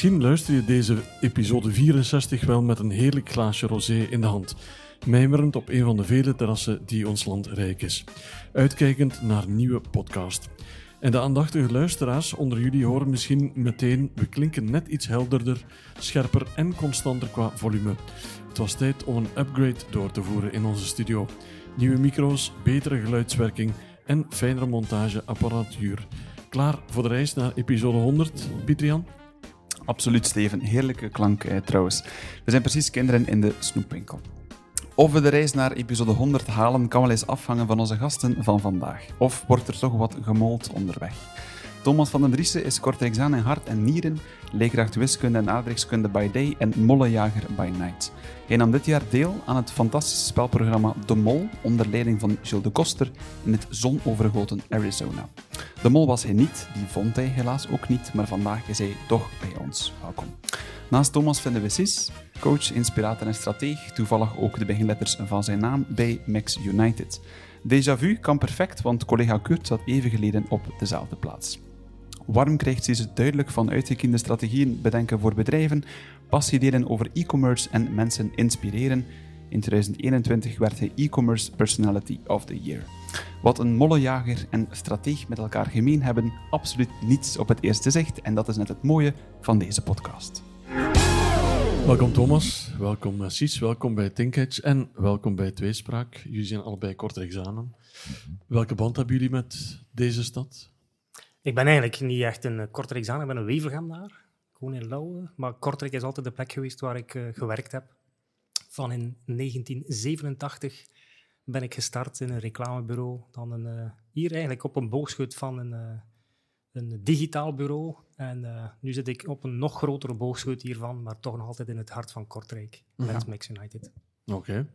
Misschien luister je deze episode 64 wel met een heerlijk glaasje rosé in de hand, mijmerend op een van de vele terrassen die ons land rijk is, uitkijkend naar een nieuwe podcast. En de aandachtige luisteraars onder jullie horen misschien meteen, we klinken net iets helderder, scherper en constanter qua volume. Het was tijd om een upgrade door te voeren in onze studio. Nieuwe micro's, betere geluidswerking en fijnere montageapparatuur. Klaar voor de reis naar episode 100, Pietrian? Absoluut, Steven. Heerlijke klank eh, trouwens. We zijn precies kinderen in de snoepwinkel. Of we de reis naar episode 100 halen, kan wel eens afhangen van onze gasten van vandaag. Of wordt er toch wat gemold onderweg. Thomas van den Driessen is kortrijksaan in hart en nieren, leerkracht wiskunde en aardrijkskunde by day en mollenjager by night. Hij nam dit jaar deel aan het fantastische spelprogramma De Mol, onder leiding van Gilles de Koster in het zonovergoten Arizona. De Mol was hij niet, die vond hij helaas ook niet, maar vandaag is hij toch bij ons. Welkom. Naast Thomas vinden we Sis, coach, inspirator en strateeg, toevallig ook de beginletters van zijn naam bij Max United. Déjà vu kan perfect, want collega Kurt zat even geleden op dezelfde plaats. Warm krijgt ze het duidelijk van uitgekiende strategieën bedenken voor bedrijven, passie delen over e-commerce en mensen inspireren. In 2021 werd hij e-commerce Personality of the Year. Wat een mollenjager en strateeg met elkaar gemeen hebben, absoluut niets op het eerste zicht. En dat is net het mooie van deze podcast. Welkom Thomas, welkom Cies, welkom bij Thinkhatch en welkom bij Tweespraak. Jullie zijn allebei Kortrijksanen. Welke band hebben jullie met deze stad? Ik ben eigenlijk niet echt een Kortrijksaan, ik ben een Wevelgemnaar. Gewoon in Lauwe. Maar Kortrijk is altijd de plek geweest waar ik uh, gewerkt heb. Van in 1987 ben ik gestart in een reclamebureau. Dan een, uh, hier eigenlijk op een boogschut van een, uh, een digitaal bureau. En nu zit ik op een nog grotere boogschut hiervan, maar toch nog altijd in het hart van Kortrijk. Met. Max United. Oké. Okay.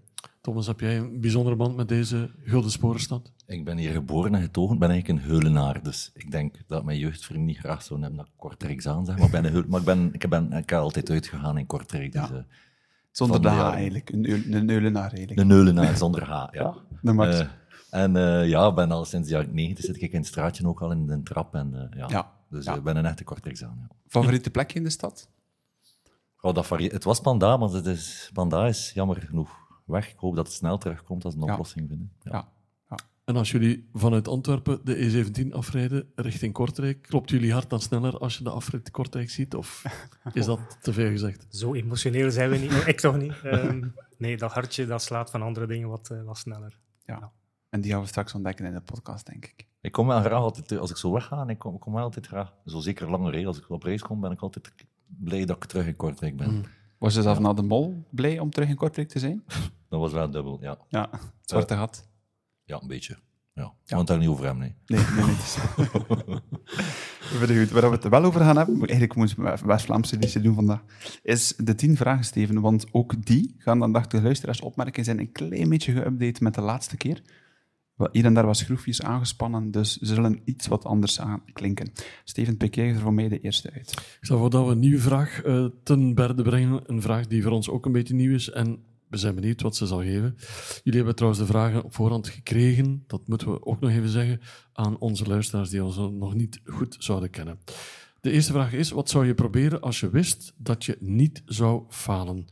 Thomas, heb jij een bijzondere band met deze Gulden Sporenstad? Ik ben hier geboren en getogen, ben eigenlijk een heulenaar. Dus ik denk dat mijn jeugdvriend niet graag zou hebben dat ik Kortrijks aan zeg. Maar, ik ben, een maar ik, ben, ik, ben, ik heb altijd uitgegaan in Kortrijk. Dus, ja. Zonder de H eigenlijk, een, een heulenaar eigenlijk. Een heulenaar zonder H, ja. ja de max. Uh, en uh, ja, ben al sinds de jaren 90 zit ik in het straatje ook al in de trap. En, uh, ja. ja. Dus ik ben een echte Kortrijksaan. Ja. Favoriete plekje in de stad? Oh, dat het was Panda, maar het is, Panda is jammer genoeg weg. Ik hoop dat het snel terugkomt als een oplossing vinden. Ja. ja. Ja. En als jullie vanuit Antwerpen de E17 afrijden richting Kortrijk, klopt jullie hart dan sneller als je de afrit Kortrijk ziet? Of is dat te veel gezegd? Zo emotioneel zijn we niet. ik toch niet. Um, nee, dat hartje dat slaat van andere dingen wat, uh, wat sneller. Ja. En die gaan we straks ontdekken in de podcast, denk ik. Ik kom wel graag altijd, als ik zo wegga, ik kom, ik kom wel altijd graag, zo zeker langer reis, als ik op reis kom, ben ik altijd blij dat ik terug in Kortrijk ben. Mm. Was je zelf ja. na de mol blij om terug in Kortrijk te zijn? Dat was wel dubbel, ja. Ja, zwarte uh, gat. Ja, een beetje. Ja. ja. Want daar niet over hem, nee. Nee, nee, goed. Waar we het wel over gaan hebben, eigenlijk moeten we West-Vlaamse editie doen vandaag, is de tien vragen, Steven. Want ook die gaan dan, dacht de luisteraars opmerken, zijn een klein beetje geüpdate met de laatste keer. Hier en daar was schroefjes aangespannen, dus ze zullen iets wat anders aan klinken. Steven, pik jij er voor mij de eerste uit? Ik stel voor dat we een nieuwe vraag uh, ten berde brengen. Een vraag die voor ons ook een beetje nieuw is en we zijn benieuwd wat ze zal geven. Jullie hebben trouwens de vragen op voorhand gekregen, dat moeten we ook nog even zeggen, aan onze luisteraars die ons nog niet goed zouden kennen. De eerste vraag is, wat zou je proberen als je wist dat je niet zou falen?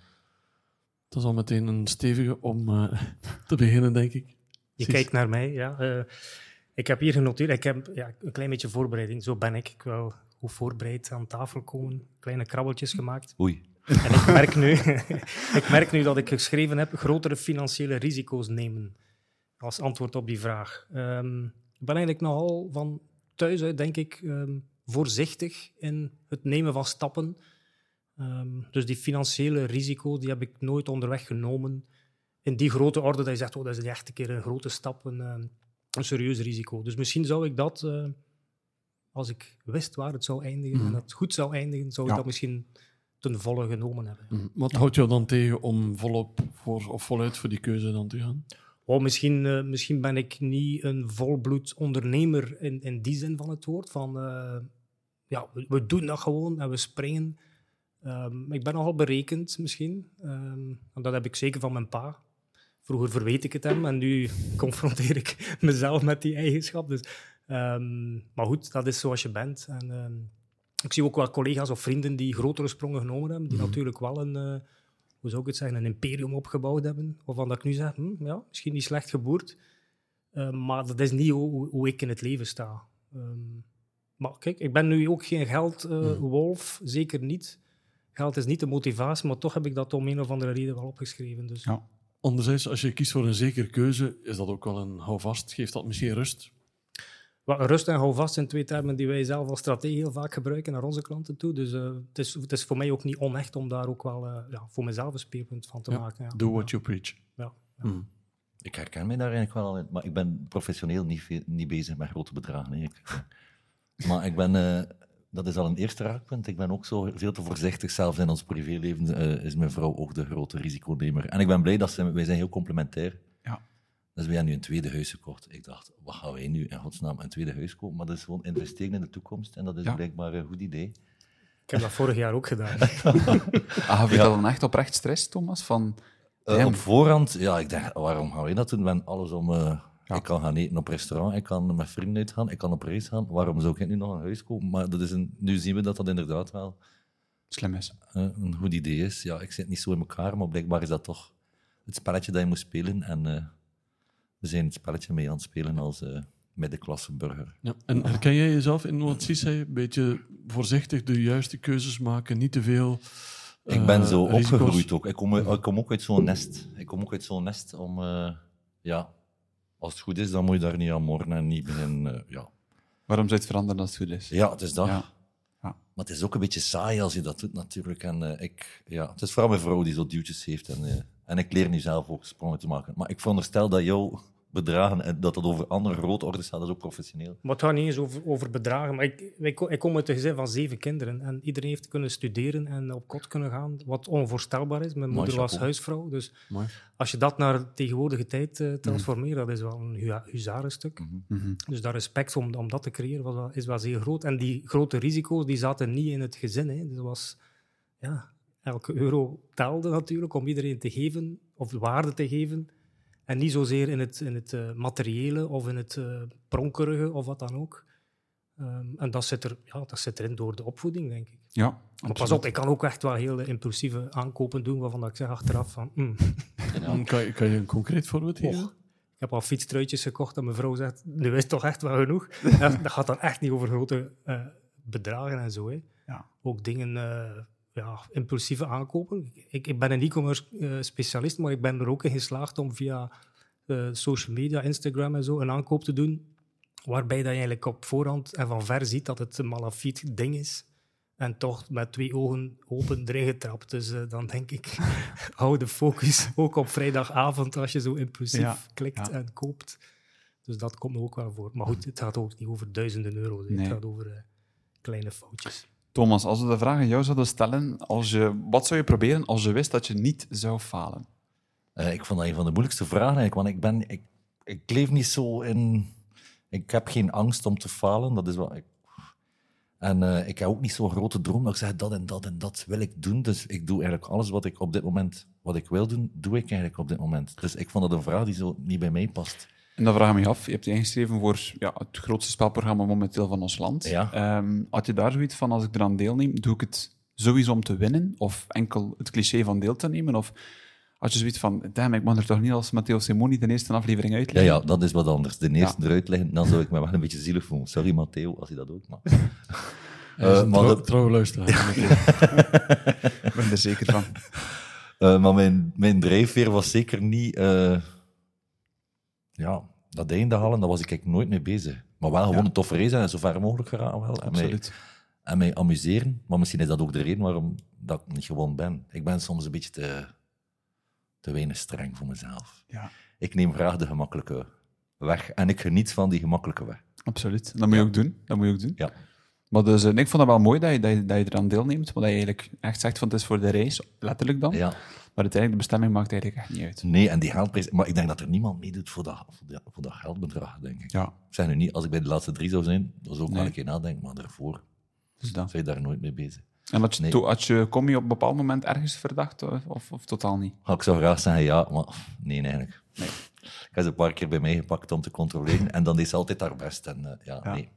Dat is al meteen een stevige om uh, te beginnen, denk ik. Je kijkt naar mij, ja. Uh, ik heb hier genoteerd, ik heb ja, een klein beetje voorbereiding. Zo ben ik. Ik wil hoe voorbereid aan tafel komen. Kleine krabbeltjes gemaakt. Oei. En ik merk, nu, ik merk nu dat ik geschreven heb grotere financiële risico's nemen. Als antwoord op die vraag. Um, ik ben eigenlijk nogal van thuis uit, denk ik, um, voorzichtig in het nemen van stappen. Um, dus die financiële risico die heb ik nooit onderweg genomen in die grote orde dat je zegt, oh, dat is echt een keer een grote stap, een, een serieus risico. Dus misschien zou ik dat, uh, als ik wist waar het zou eindigen mm. en dat het goed zou eindigen, zou ja. ik dat misschien ten volle genomen hebben. Mm. Wat houdt jou dan tegen om volop voor, of voluit voor die keuze dan te gaan? Oh, misschien, uh, misschien ben ik niet een volbloed ondernemer in, in die zin van het woord. Van, uh, ja, we, we, doen dat gewoon en we springen. Um, ik ben nogal berekend misschien. Um, dat heb ik zeker van mijn pa. Vroeger verweet ik het hem en nu confronteer ik mezelf met die eigenschap. Dus, um, maar goed, dat is zoals je bent. En, ik zie ook wel collega's of vrienden die grotere sprongen genomen hebben, die natuurlijk wel een, eh, hoe zou ik het zeggen, een imperium opgebouwd hebben. Waarvan dat ik nu zeg, hm, ja, misschien niet slecht geboerd, eh, maar dat is niet hoe, hoe ik in het leven sta. Ehm, maar kijk, ik ben nu ook geen geldwolf, zeker niet. Geld is niet de motivatie, maar toch heb ik dat om een of andere reden wel opgeschreven. Dus. Ja. Anderzijds, als je kiest voor een zekere keuze, is dat ook wel een houvast. Geeft dat misschien rust? Wel, rust en houvast zijn twee termen die wij zelf als strategie heel vaak gebruiken naar onze klanten toe. Dus eh, het, is, het is voor mij ook niet onecht om daar ook wel eh, ja, voor mezelf een speerpunt van te Ja, maken. Ja. Do what you preach. Ja. Hmm. Ik herken mij daar eigenlijk wel al in, maar ik ben professioneel niet, niet bezig met grote bedragen. hè. Ik, maar ik ben, eh, dat is al een eerste raakpunt, ik ben ook zo veel te voorzichtig. Zelfs in ons privéleven eh, is mijn vrouw ook de grote risiconemer. En ik ben blij dat ze, wij zijn heel complementair. Ja. Dus wij hebben nu een tweede huis gekocht. Ik dacht, wat gaan wij nu in godsnaam een tweede huis kopen? Maar dat is gewoon investeren in de toekomst en dat is Ja. blijkbaar een goed idee. Ik heb dat vorig jaar ook gedaan. Ah, heb je dat dan echt oprecht stress, Thomas? Van, Eh, Damn. op voorhand, ja, ik dacht, waarom gaan wij dat doen? We hebben alles om... eh, Ja. Ik kan gaan eten op restaurant, ik kan met vrienden uitgaan, ik kan op reis gaan. Waarom zou ik nu nog een huis kopen? Maar dat is een, nu zien we dat dat inderdaad wel slim is. een goed idee is. Ja, ik zit niet zo in elkaar, maar blijkbaar is dat toch het spelletje dat je moet spelen. En eh, we zijn het spelletje mee aan het spelen als eh middenklasse burger. Ja. En herken jij jezelf in wat zei? Een beetje voorzichtig de juiste keuzes maken, niet te veel. Ik ben eh, zo opgegroeid ook. Ik kom, ik kom ook uit zo'n nest. Ik kom ook uit zo'n nest om... ja, als het goed is, dan moet je daar niet aan morgen en niet beginnen... eh, ja. Waarom zou je het veranderen als het goed is? ja, het is dat. Ja. Maar het is ook een beetje saai als je dat doet, natuurlijk. En, eh, ik, ja, het is vooral mijn vrouw die zo duwtjes heeft. En, eh, en ik leer nu zelf ook sprongen te maken. Maar ik veronderstel dat jouw bedragen, eh, dat dat over andere grootorders gaat, dat is ook professioneel. Maar het gaat niet eens over, over bedragen. Maar ik, ik kom uit een gezin van zeven kinderen. En iedereen heeft kunnen studeren en op kot kunnen gaan. Wat onvoorstelbaar is. Mijn Mooi, moeder was chapeau. huisvrouw. Dus Mooi. als je dat naar de tegenwoordige tijd eh, transformeert, dat is wel een hu- huzarenstuk. Mhm. Dus dat respect om, om dat te creëren was is wel zeer groot. En die grote risico's die zaten niet in het gezin. Hè. Dus was, ja, elke euro telde natuurlijk om iedereen te geven, of waarde te geven. En niet zozeer in het, in het eh, materiële of in het eh, pronkerige of wat dan ook. Ehm, en dat zit, er, ja, dat zit erin door de opvoeding, denk ik. Ja, Maar pas op, ik kan ook echt wel heel impulsieve aankopen doen, waarvan dat ik zeg achteraf van... mm, Dan Kan, je, kan je een concreet voorbeeld geven? Ik heb al fietstruitjes gekocht en mijn vrouw zegt, nu is het toch echt wel genoeg. dat, gaat dan echt niet over grote eh, bedragen en zo. Hè. Ja. Ook dingen, eh, ja, impulsieve aankopen. Ik, ik ben een e-commerce eh, specialist, maar ik ben er ook in geslaagd om via eh, social media, Instagram en zo, een aankoop te doen waarbij dat je eigenlijk op voorhand en van ver ziet dat het een malafiet ding is. En toch met twee ogen open erin getrapt. Dus eh, dan denk ik, hou de focus ook op vrijdagavond als je zo impulsief Ja, klikt ja. en koopt. Dus dat komt me ook wel voor. Maar goed, het gaat ook niet over duizenden euro's. Nee. Het gaat over kleine foutjes. Thomas, als we de vraag aan jou zouden stellen, als je, wat zou je proberen als je wist dat je niet zou falen? Eh, ik vond dat een van de moeilijkste vragen eigenlijk, want ik, ben, ik, ik leef niet zo in... Ik heb geen angst om te falen, dat is wat ik... En eh, ik heb ook niet zo'n grote droom dat ik zeg dat en dat en dat wil ik doen. Dus ik doe eigenlijk alles wat ik op dit moment, wat ik wil doen, doe ik eigenlijk op dit moment. Dus ik vond dat een vraag die zo niet bij mij past. En dan vraag ik me af, je hebt je ingeschreven voor ja, het grootste spelprogramma momenteel van ons land. Ja. Ehm, had je daar zoiets van, als ik eraan deelneem, doe ik het sowieso om te winnen? Of enkel het cliché van deel te nemen? Of had je zoiets van, damn, ik mag er toch niet als Matteo Simoni de eerste aflevering Ja, uitleggen? ja, dat is wat anders. De eerste eruit leggen, dan zou ik me wel een beetje zielig voelen. Sorry Matteo, als je dat ook maar... Hij is Eh, maar trouw, dat- trouwe luisteraar. Ik ben er zeker van. Eh, maar mijn, mijn drijfveer was zeker niet... eh, ja, dat einde halen, daar was ik eigenlijk nooit mee bezig. Maar wel gewoon Ja. een toffe race en zo ver mogelijk geraken wel. En mij, Absoluut. en mij amuseren. Maar misschien is dat ook de reden waarom dat ik niet gewoon ben. Ik ben soms een beetje te, te weinig streng voor mezelf. Ja, Ik neem graag de gemakkelijke weg. En ik geniet van die gemakkelijke weg. absoluut. Dat moet je ook doen. Dat moet je ook doen. Ja. Maar dus, eh, ik vond het wel mooi dat je, dat, je, dat je eraan deelneemt, maar dat je eigenlijk echt zegt van het is voor de reis, letterlijk dan. Ja. Maar uiteindelijk, de bestemming maakt eigenlijk echt niet uit. Nee, en die geldprijs... Maar ik denk dat er niemand meedoet voor dat, voor dat, voor dat geldbedrag, denk ik. Ja, Ik zeg nu niet, als ik bij de laatste drie zou zijn, dan zou ik wel Nee. een keer nadenken, maar daarvoor dus dat. zijn je daar nooit mee bezig. En had je, Nee. to- had je, kom je op een bepaald moment ergens verdacht of, of, totaal niet? Ga ik zou graag zeggen ja, maar nee, eigenlijk. Ik heb ze een paar keer bij mij gepakt om te controleren en dan is ze altijd haar best. En, eh, ja, Ja. nee.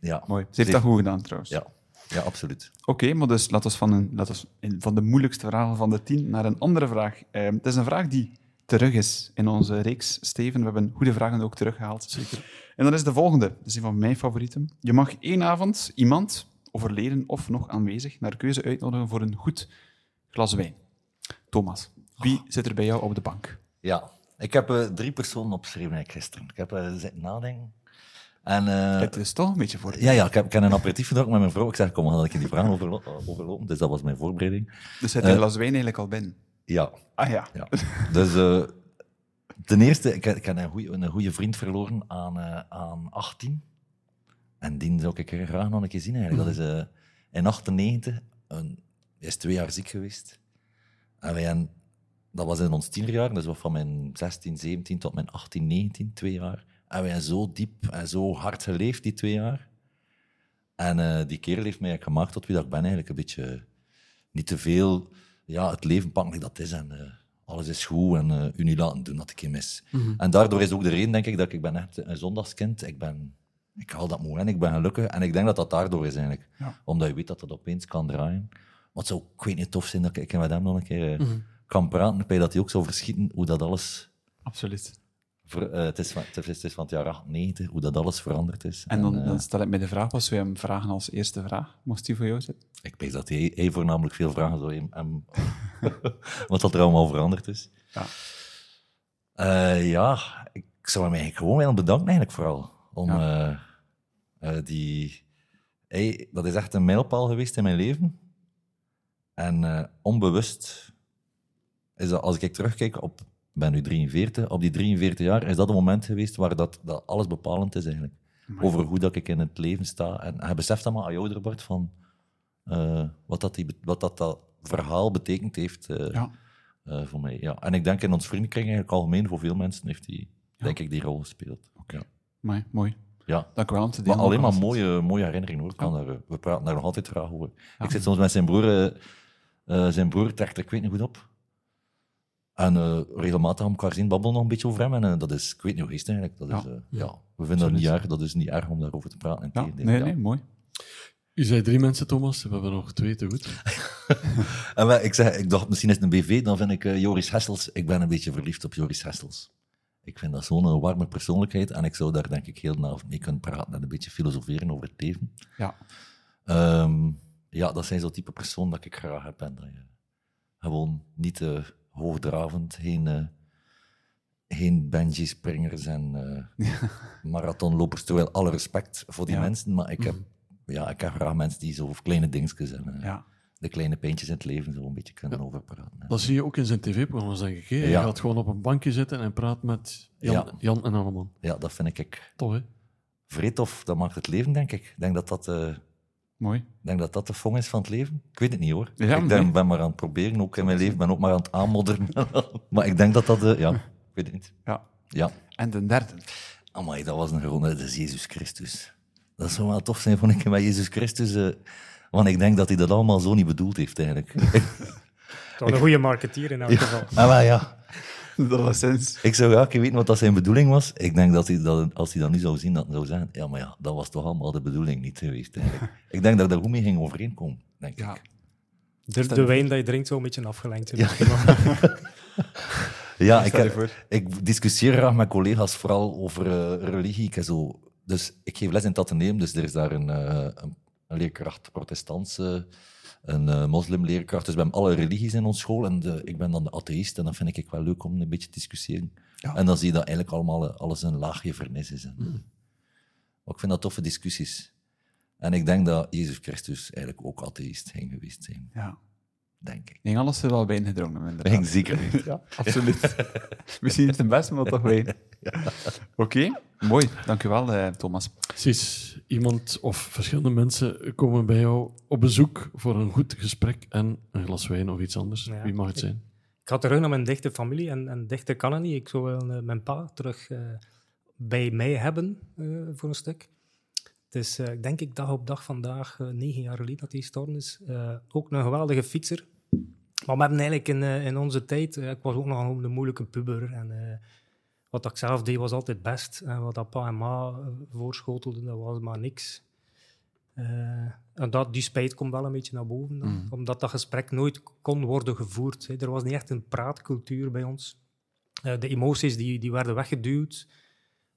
Ja, Mooi. Ze heeft dat goed gedaan trouwens. Ja. Ja, absoluut. Oké, maar dus laten we van, een, laten we in- van de moeilijkste vragen van de tien naar een andere vraag. Eh, het is een vraag die terug is in onze reeks, Steven. We hebben goede vragen ook teruggehaald. Zeker. En dat is de volgende. Dat is een van mijn favorieten. Je mag één avond iemand, overleden of nog aanwezig, naar keuze uitnodigen voor een goed glas wijn. Thomas, wie zit er bij jou op de bank? Ja, ik heb eh, drie personen opgeschreven gisteren. Ik heb eh, zitten nadenken. En, eh, Het is toch een beetje voor ja, ja, ik heb, ik heb een aperitief gedronken met mijn vrouw. Ik zeg, kom, dan ik die vragen overlo- overlopen. Dus dat was mijn voorbereiding. Dus zit glas wijn eigenlijk al binnen? Ja, Ah ja. ja. Dus eh, ten eerste, ik, heb- ik heb een goeie- een goede vriend verloren aan, eh, aan 18. En die zou ik graag nog een keer zien eigenlijk. Dat is eh, in 98. Een, hij is twee jaar ziek geweest. En wij hebben- dat was in ons tienerjaar, dus van mijn 16, 17 tot mijn 18, 19, twee jaar. En wij hebben zo diep en zo hard geleefd, die twee jaar. En eh, die kerel heeft mij gemaakt tot wie dat ik ben, eigenlijk een beetje niet te veel ja, het leven pakken dat is en eh, alles is goed en eh u niet laten doen dat ik je mis. En daardoor is ook de reden, denk ik, dat ik ben echt een zondagskind. Ik ben, ik haal dat moment, ik ben gelukkig. En ik denk dat dat daardoor is eigenlijk. Ja. Omdat je weet dat dat opeens kan draaien. Wat zou, ik weet niet, tof zijn dat ik met hem nog een keer eh, kan praten. Weet dat hij ook zou verschieten hoe dat alles... Absoluut. Ver- eh, het, is van, het, is, van het jaar 98, hoe dat alles veranderd is. En dan, eh, dan stel ik mij de vraag, wat zou je hem vragen als eerste vraag? Moest die voor jou zitten? Ik weet dat hij, hij voornamelijk veel vragen zou hem, hem wat dat er allemaal veranderd is. Ja. Eh, ja, ik zou hem eigenlijk gewoon willen bedanken eigenlijk vooral. Om eh, eh, die... Hij, dat is echt een mijlpaal geweest in mijn leven. En eh, onbewust is dat, als ik terugkijk op... Ik ben nu 43. Op die 43 jaar is dat een moment geweest waar dat, dat alles bepalend is eigenlijk. Over hoe dat ik in het leven sta. En hij beseft dat maar ouder wordt van... eh, wat, dat die, wat dat, dat verhaal betekend heeft eh, Ja. eh, voor mij. Ja. En ik denk in ons vriendenkring eigenlijk algemeen, voor veel mensen heeft die, denk ik, die rol gespeeld. Ja. Mooi, mooi. ja. Dank u wel om te Maar alleen maar mooie, mooie herinneringen hoor. Kan daar, we praten daar nog altijd graag over. Ik zit soms met zijn broer, zijn broer trekt ik weet niet goed op. En eh, regelmatig aan elkaar zien, babbelen nog een beetje over hem. En eh, dat is, ik weet niet hoe is het eigenlijk. Dat is, Ja. eh, ja. We vinden dat niet erg, dat is niet erg om daarover te praten. Ja, nee, ja. nee, mooi. U zei drie mensen, Thomas. We hebben nog twee te goed. En wij- ik, zeg, ik dacht, misschien is het een BV, dan vind ik eh, Joris Hessels. Ik ben een beetje verliefd op Joris Hessels. Ik vind dat zo'n warme persoonlijkheid en ik zou daar denk ik heel de avond mee kunnen praten en een beetje filosoferen over het leven. Ja. Ehm, ja, dat zijn zo'n type personen dat ik graag heb. En dat je gewoon niet te hoogdravend, geen, eh geen Benji-springers en eh, marathonlopers. Terwijl alle respect voor die Ja. mensen, maar ik heb, ja, ik heb graag mensen die zo over kleine dingetjes en eh, Ja. de kleine pijntjes in het leven zo een beetje kunnen overpraten. hè. Dat zie je ook in zijn tv-programma's, denk ik. Hè? Hij Ja. gaat gewoon op een bankje zitten en praat met Jan, Ja. Jan en Anneman. Ja, dat vind ik Tof, hè? vrij tof. Dat maakt het leven, denk ik. Ik denk dat dat, eh, Mooi. ik denk dat, dat de fong is van het leven. Ik weet het niet hoor. Ja, ik nee. ben maar aan het proberen, ook in mijn leven. ben ook maar aan het aanmodderen. maar ik denk dat dat, eh, ja, ik weet het niet. Ja. Ja. En de derde. Amai, dat was een gewone, dat is Jezus Christus. Dat zou wel tof zijn, vond ik, met Jezus Christus. eh, want ik denk dat hij dat allemaal zo niet bedoeld heeft, eigenlijk. Toch een goede marketeer in elk geval. ah, maar ja. Dat was sinds. Ik zou graag weten wat dat zijn bedoeling was. Ik denk dat hij dat, als hij dat nu zou zien, dat hij zou zeggen, ja, maar ja, dat was toch allemaal de bedoeling niet geweest, eigenlijk. ik denk dat ik daar goed mee ging overeenkomen, denk Ja. ik. De, de wijn dat je drinkt zou een beetje misschien wel. Ja, ik, heb- ik discussieer graag met collega's vooral over eh, religie. Ik, heb zo, dus ik geef les in het Atheneum, dus er is daar een, eh, een, een leerkracht protestantse, een eh, moslimleerkracht. Dus we hebben alle religies in ons school en de- ik ben dan de atheïst en dat vind ik wel leuk om een beetje te discussiëren. Ja. En dan zie je dat eigenlijk allemaal eh, alles een laagje vernis is. En, Maar ik vind dat toffe discussies. En ik denk dat Jezus Christus eigenlijk ook atheïst ging geweest zijn, Ja. Denk ik. Ik denk alles ze wel wijn gedronken, inderdaad. Ik zeker niet. Ja, absoluut. Misschien niet het beste, maar toch wijn. Oké, mooi. Dank u wel, eh, Thomas. Precies. Iemand of verschillende mensen komen bij jou op bezoek voor een goed gesprek en een glas wijn of iets anders. Ja. Wie mag het zijn? Ik ga terug naar mijn dichte familie en, en dichter kan het niet. Ik zou wel eh, mijn pa terug eh, bij mij hebben eh, voor een stuk. Het is, eh, denk ik, dag op dag vandaag, eh, negen jaar geleden dat hij gestorven is. Eh, ook een geweldige fietser. Maar we hebben eigenlijk in, in onze tijd, ik was ook nog een moeilijke puber. En wat ik zelf deed was altijd best. En wat dat pa en ma voorschotelden, dat was maar niks. En dat, die spijt komt wel een beetje naar boven, dan, Mm. omdat dat gesprek nooit kon worden gevoerd. Hè. Er was niet echt een praatcultuur bij ons. De emoties die, die werden weggeduwd.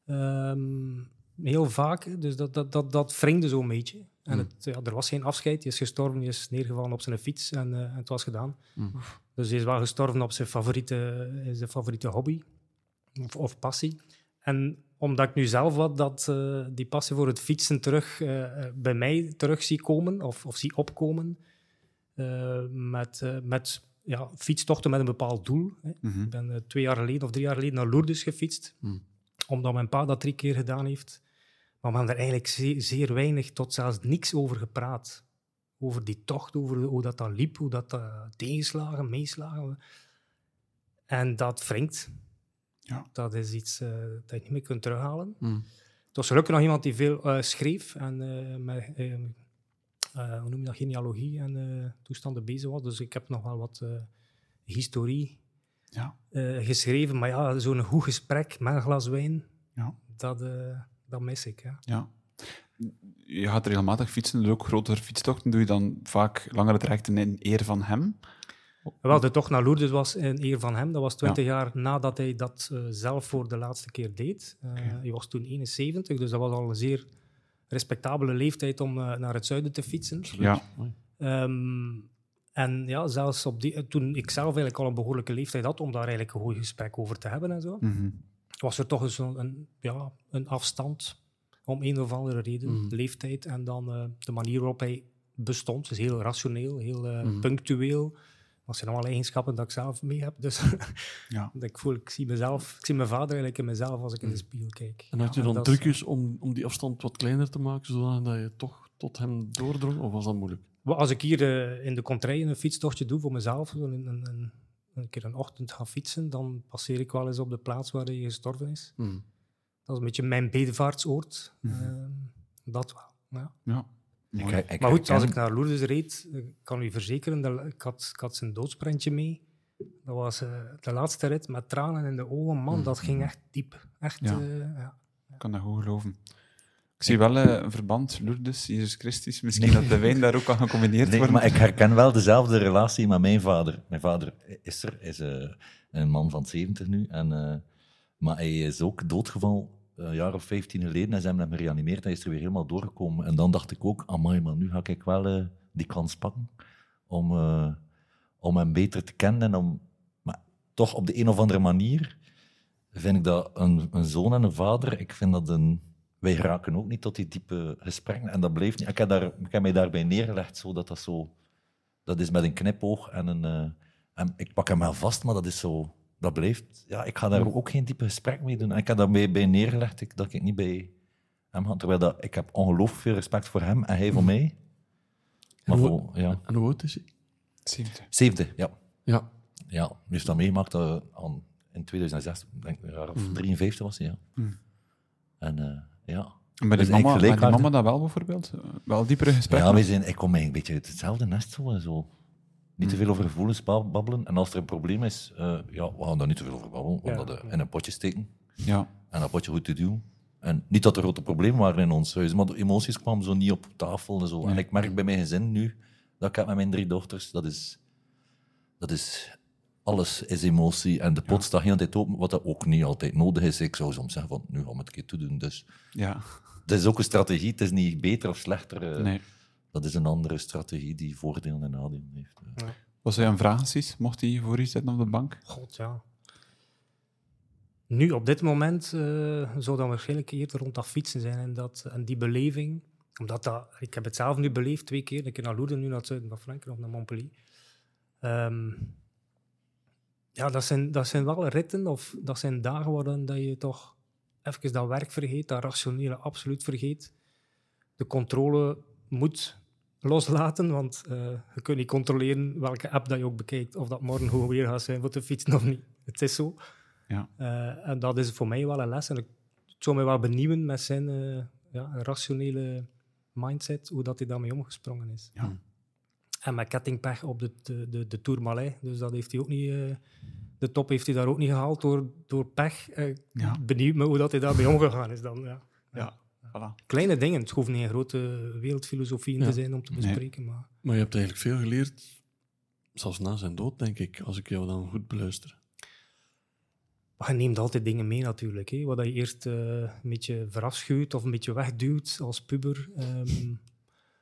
Ehm, heel vaak, dus dat, dat, dat, dat wringde zo'n beetje. En Mm. het, ja, er was geen afscheid, hij is gestorven, hij is neergevallen op zijn fiets en, eh, en het was gedaan. Mm. Dus hij is wel gestorven op zijn favoriete, zijn favoriete hobby of, of passie. En omdat ik nu zelf wat dat, eh, die passie voor het fietsen terug eh, bij mij terug zie komen, of, of zie opkomen, eh, met, eh, met ja, fietstochten met een bepaald doel. Hè. Mhm. Ik ben twee jaar geleden of drie jaar geleden naar Lourdes gefietst, Hmm. Omdat mijn pa dat drie keer gedaan heeft. Maar we hebben er eigenlijk zeer, zeer weinig tot zelfs niks over gepraat. Over die tocht, over hoe dat, dat liep, hoe dat, dat tegenslagen, meeslagen. En dat wringt. Ja. Dat is iets eh, dat je niet meer kunt terughalen. Mm. Het was gelukkig nog iemand die veel eh, schreef en met eh, eh, hoe noem je dat, genealogie en toestanden bezig was. Dus ik heb nog wel wat historie Ja. eh, geschreven. Maar ja, zo'n goed gesprek met een glas wijn, Ja. dat, eh, dat mis ik. Ja. Ja. Je gaat regelmatig fietsen, dus ook grotere fietstochten. Doe je dan vaak langere trajecten in eer van hem? Wel, de tocht naar Lourdes was in eer van hem. Dat was twintig jaar nadat hij dat eh, zelf voor de laatste keer deed. Eh, Hij was toen 71, dus dat was al een zeer respectabele leeftijd om eh, naar het zuiden te fietsen. Ja. Ehm, en ja, zelfs op die, toen ik zelf eigenlijk al een behoorlijke leeftijd had om daar eigenlijk een goed gesprek over te hebben en zo, Mhm. was er toch eens een, een, ja, een afstand om een of andere reden, Mhm. leeftijd en dan eh, de manier waarop hij bestond. Dus heel rationeel, heel eh, Mhm. punctueel. Dat zijn allemaal eigenschappen dat ik zelf mee heb. Dus Ja. dat ik voel, ik zie mezelf, ik zie mijn vader eigenlijk in mezelf als ik in de spiegel kijk. En had je Ja, dan trucjes om, om die afstand wat kleiner te maken, zodat je toch tot hem doordrong? Of was dat moeilijk? Als ik hier eh, in de contraille een fietstochtje doe voor mezelf, zo een, een, een, een keer een ochtend ga fietsen, dan passeer ik wel eens op de plaats waar hij gestorven is. Mhm. Dat is een beetje mijn bedevaartsoord. Mhm. Ehm, dat wel. Ja. Ja. Ik, Mooi. ik Maar goed, als ik naar Lourdes reed, eh, ik kan u verzekeren, dat, ik, had, ik had zijn doodsprentje mee. Dat was eh, de laatste rit met tranen in de ogen. Man, dat ging echt diep. Echt, Ja. eh, ja. Ik kan dat goed geloven. Ik zie wel eh, een verband, Lourdes, Jezus Christus. Misschien Nee. dat de wijn daar ook kan gecombineerd Nee, maar ik herken wel dezelfde relatie met mijn vader. Mijn vader is er, is eh, een man van 70 nu. En, eh, maar hij is ook doodgevallen een jaar of 15 geleden. En ze hebben hem gereanimeerd. Hij is er weer helemaal doorgekomen. En dan dacht ik ook, amai, maar nu ga ik wel die kans pakken om, om hem beter te kennen. En om, maar toch op de een of andere manier vind ik dat een, een zoon en een vader, ik vind dat een... Wij raken ook niet tot die diepe gesprekken. En dat bleef niet. Ik heb, daar, ik heb mij daarbij neergelegd, zodat dat zo... Dat is met een knipoog en een... eh, en ik pak hem wel vast, maar dat is zo... Dat blijft... Ja, ik ga daar ook geen diepe gesprek mee doen. En ik heb daarbij bij neergelegd ik- dat ik niet bij hem ga. Terwijl dat, ik heb ongelooflijk veel respect voor hem en hij voor mij. Maar hoe- voor, ja... En hoe oud is hij? 70. 70, ja. Ja. Ja, nu heeft dat meegemaakt uh, aan, in 2006, denk jaar of 53 was hij, ja. Mm. En eh, ja... En bij Dus die mama, gelijkaardig. mama dat wel bijvoorbeeld? Wel diepere gesprekken? Ja, wij zijn, ik kom eigenlijk een beetje uit hetzelfde nest. Zo, en zo. Niet te veel over gevoelens ba- babbelen. En als er een probleem is, eh, ja, we gaan daar niet te veel over babbelen. We gaan dat eh, in een potje steken Ja. en dat potje goed te doen. En niet dat er grote problemen waren in ons huis, maar de emoties kwamen zo niet op tafel. En, zo. en ik merk bij mijn gezin nu, dat ik heb met mijn drie dochters, dat is... Dat is alles is emotie en de pot staat heel de tijd open, wat dat ook niet altijd nodig is. Ik zou soms zeggen van, nu gaan we het een keer toedoen. Dus Ja. het is ook een strategie, het is niet beter of slechter. eh, Nee. Dat is een andere strategie die voordelen en nadelen heeft. eh. Was hij een vraag? Mocht hij voor u zitten op de bank? God, ja. Nu, op dit moment, eh, zou dat waarschijnlijk eerder rond dat fietsen zijn en, dat, en die beleving. Omdat dat, ik heb het zelf nu beleefd, twee keer. Een keer naar Lourdes, nu naar het zuiden van Frankrijk of naar Montpellier. Ehm, ja, dat zijn, dat zijn wel ritten of dat zijn dagen waarin dat je toch even dat werk vergeet, dat rationele absoluut vergeet. De controle moet loslaten, want eh, je kunt niet controleren welke app dat je ook bekijkt, of dat morgen gewoon weer gaat zijn voor te fietsen of niet. Het is zo. Ja. Eh, en dat is voor mij wel een les. En ik, zou mij wel benieuwen met zijn eh, ja, rationele mindset, hoe dat hij daarmee omgesprongen is. Ja. En met kettingpech op de, de, de, de Tourmalet, dus dat heeft hij ook niet... eh, de top heeft hij daar ook niet gehaald door, door pech. Eh, Ja. Benieuwd me hoe dat hij daarmee omgegaan is dan. Ja. Ja. Voilà. Kleine dingen. Het hoeft niet een grote wereldfilosofie in Ja. te zijn om te Nee. bespreken. Maar Maar je hebt eigenlijk veel geleerd, zelfs na zijn dood, denk ik, als ik jou dan goed beluister. Maar je neemt altijd dingen mee natuurlijk. Hè. Wat je eerst eh, een beetje verafschuwt of een beetje wegduwt als puber. Ehm,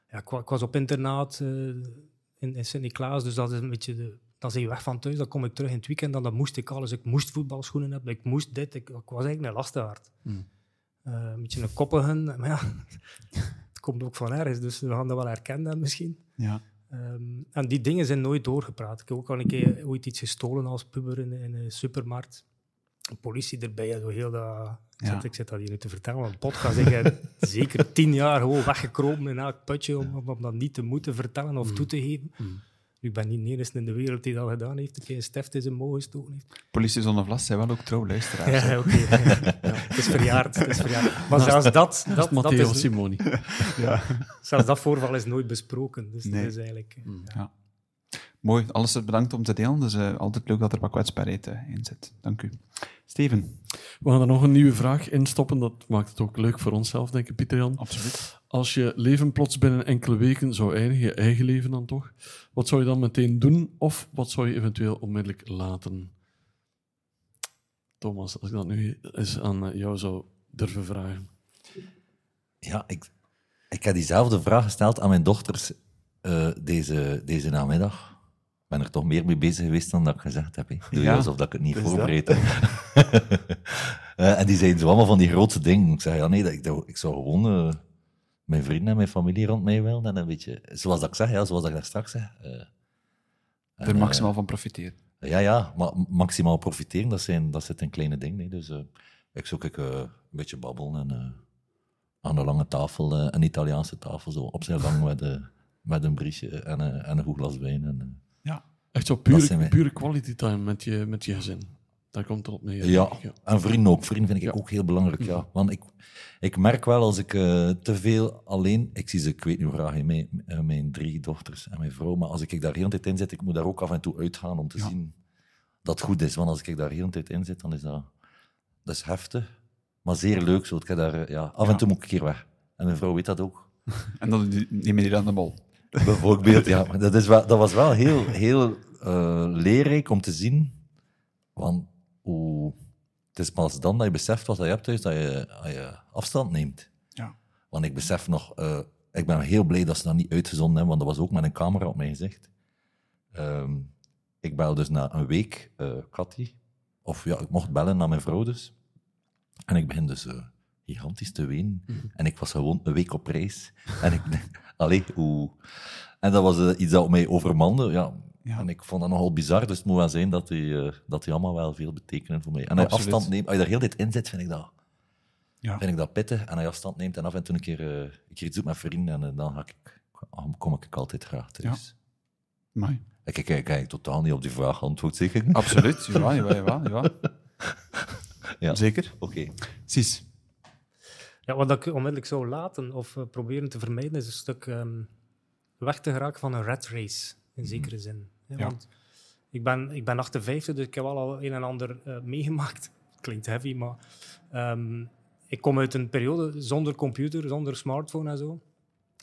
ja, ik, wa- ik was op internaat eh, in, in Sint-Niklaas, dus dat is een beetje... De, dan ben je weg van thuis, dan kom ik terug in het weekend en dan moest ik alles. Ik moest voetbalschoenen hebben, ik moest dit. Ik, ik was eigenlijk een lastenaard. Hmm. Eh, een beetje een koppige, maar ja, het komt ook van ergens, dus we gaan dat wel herkennen misschien. Ja. Ehm, en die dingen zijn nooit doorgepraat. Ik heb ook al een keer ooit iets gestolen als puber in, in een supermarkt. Politie erbij, zo heel dat... Ik, Ja. zit, ik zit dat hier nu te vertellen, want podcast ik heb zeker tien jaar gewoon weggekropen in elk putje om, om, om dat niet te moeten vertellen of toe te geven. Mm. Ik ben niet de enige in de wereld die dat gedaan heeft, een keer een stift in zijn mouw gestoken heeft. Politie zonder vlas zijn wel ook trouw luisteraars. Ja, oké. Ja, het is verjaard. Het is verjaard. Maar zelfs dat, dat, Dat Matteo Simoni. zelfs dat voorval is nooit besproken. Dus Nee. dat is eigenlijk... eh, Mm. Ja. Mooi, alles bedankt om te delen. Dus eh, altijd leuk dat er wat kwetsbaarheid eh, in zit. Dank u. Steven, We gaan er nog een nieuwe vraag in stoppen. Dat maakt het ook leuk voor onszelf, denk ik, Pieter Jan. absoluut. Als je leven plots binnen enkele weken zou eindigen, je eigen leven dan toch, wat zou je dan meteen doen of wat zou je eventueel onmiddellijk laten? Thomas, als ik dat nu eens aan eh, jou zou durven vragen. Ja, ik, ik heb diezelfde vraag gesteld aan mijn dochters eh, deze, deze namiddag. Ik ben er toch meer mee bezig geweest dan dat ik gezegd heb. hè. Doe Ja, je alsof dat ik het niet voorbereid heb. Eh, en die zeiden zo allemaal van die grote dingen. Ik zei, ja nee, dat, ik, dat- ik zou gewoon eh, mijn vrienden en mijn familie rond mij willen. En een beetje, zoals dat ik zeg, ja, zoals dat ik daar straks zeg. en, Er maximaal van profiteren. ja, ja, maar maximaal profiteren, dat, zijn, dat zit een kleine ding. Nee? Dus ik zoek ik, een beetje babbelen en aan de lange tafel, een Italiaanse tafel, zo op zijn lang met, met een briesje en, en een goed glas wijn. En. Echt zo pure, pure quality time met je, met je gezin. Daar komt het op neer. Ja, en vrienden ook. Vrienden vind ik Ja. ook heel belangrijk, ja. Want ik, ik merk wel als ik eh, te veel alleen... Ik zie ze, ik weet niet hoe graag, mijn, eh, mijn drie dochters en mijn vrouw, maar als ik daar heel de tijd in zit, ik moet daar ook af en toe uitgaan om te Ja. zien dat het goed is. Want als ik daar heel de tijd in zit, dan is dat, dat is heftig, maar zeer leuk. Zo. Ik heb daar, eh, ja, af en toe moet ik een keer weg. En mijn vrouw weet dat ook. En dan neem je die aan de bol. Bijvoorbeeld, ja. Maar Dat, is wel, dat was wel heel, heel eh, leerrijk om te zien. Want hoe, het is pas dan dat je beseft wat je hebt thuis, dat je, dat je afstand neemt. Ja. Want ik besef nog, eh, ik ben heel blij dat ze dat niet uitgezonden hebben, want dat was ook met een camera op mijn gezicht. Ehm, ik bel dus na een week eh Cathy, of ja, ik mocht bellen naar mijn vrouw dus. En ik begin dus gigantisch te wenen. En ik was gewoon een week op reis. En ik allee, hoe... En dat was eh, iets dat mij overmande, ja. Ja. En ik vond dat nogal bizar, dus het moet wel zijn dat die, eh, dat die allemaal wel veel betekenen voor mij. En als je afstand neemt, als je daar heel dit in zit, vind ik dat Ja. vind ik dat pittig. En als je afstand neemt en af en toe een keer, eh, een keer iets doet met vrienden, en, dan ga ik, kom ik altijd graag thuis. Mooi. Ik kijk eigenlijk totaal niet op die vraag antwoord, zeker? Absoluut. Ja, ja, ja, ja. Ja. Zeker. Oké. Cies. Ja, wat ik onmiddellijk zou laten of eh, proberen te vermijden, is een stuk ehm, weg te geraken van een rat race, in zekere zin. Ja, Ja. Want ik ben, ik ben 58, dus ik heb wel al een en ander eh, meegemaakt. Klinkt heavy, maar ehm, ik kom uit een periode zonder computer, zonder smartphone en zo.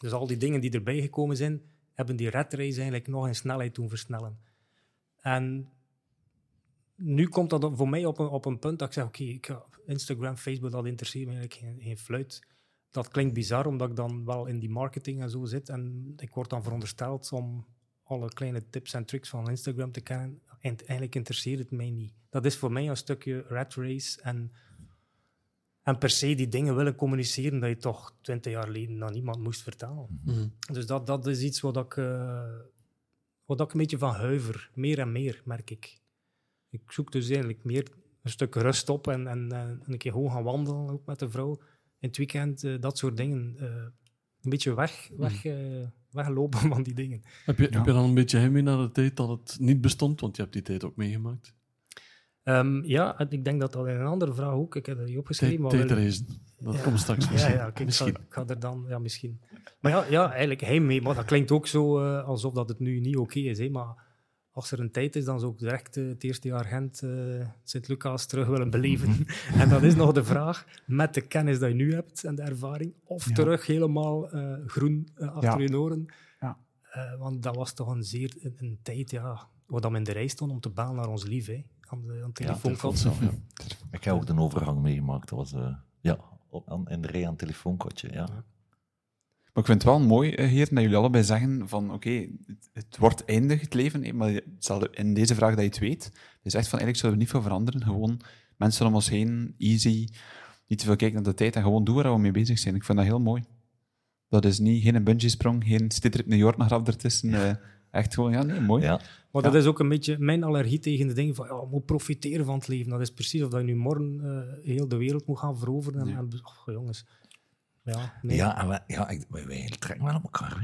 Dus al die dingen die erbij gekomen zijn, hebben die rat race eigenlijk nog in snelheid doen versnellen. En nu komt dat voor mij op een, op een punt dat ik zeg, oké, ik Instagram, Facebook, dat interesseert me eigenlijk geen, geen fluit. Dat klinkt bizar, omdat ik dan wel in die marketing en zo zit. En ik word dan verondersteld om alle kleine tips en tricks van Instagram te kennen. En eigenlijk interesseert het mij niet. Dat is voor mij een stukje rat race en, en per se die dingen willen communiceren dat je toch twintig jaar geleden aan niemand moest vertellen. Mhm. Dus dat, dat is iets wat ik, eh, wat ik een beetje van huiver. Meer en meer, merk ik. Ik zoek dus eigenlijk meer een stuk rust op en, en, eh, een keer gewoon gaan wandelen, ook met de vrouw. In het weekend, eh, dat soort dingen. eh, een beetje weg, weg, eh, weglopen van die dingen. Heb, je, Ja. heb je dan een beetje heimwee naar de tijd dat het niet bestond? Want je hebt die tijd ook meegemaakt. Ehm, ja, en ik denk dat dat in een andere vraag ook, ik heb dat niet opgeschreven. Tijdreizen. Dat Ja. komt straks Ja, misschien. ja, kijk, ik, ga, misschien. ik ga er dan, ja, misschien. Maar ja, ja eigenlijk heimwee, maar dat klinkt ook zo alsof dat het nu niet oké is. Hè, maar als er een tijd is, dan zou ik direct eh, het eerste jaar Gent, eh, Sint-Lucas terug willen beleven. en dan is nog de vraag, met de kennis die je nu hebt en de ervaring, of Ja. terug helemaal eh, groen achter Ja. je oren. Ja. Eh, want dat was toch een zeer een, een tijd, ja, waar dat we in de rij stonden om te bellen naar ons lief, hè, aan de, aan de. Ik heb ook de overgang meegemaakt. Dat was eh, ja, op, aan, in de rij aan het telefoonkotje. Ja. Maar ik vind het wel mooi, eh, heren, dat jullie allebei zeggen van oké, het, het wordt eindig, het leven, maar in deze vraag dat je het weet. Je zegt van eigenlijk zullen we niet veel veranderen, gewoon mensen om ons heen, easy, niet te veel kijken naar de tijd en gewoon doen waar we mee bezig zijn. Ik vind dat heel mooi. Dat is niet, geen bungee-sprong, geen stidtrip New York nog ertussen. eh, echt gewoon, ja, nee, mooi. Ja. Maar dat is ook een beetje mijn allergie tegen de dingen van ja, je moet profiteren van het leven. Dat is precies of dat je nu morgen eh, heel de wereld moet gaan veroveren. En, Nee. en- och, jongens. Ja, nee. Ja, en wij, ja ik, wij, wij trekken wel op elkaar.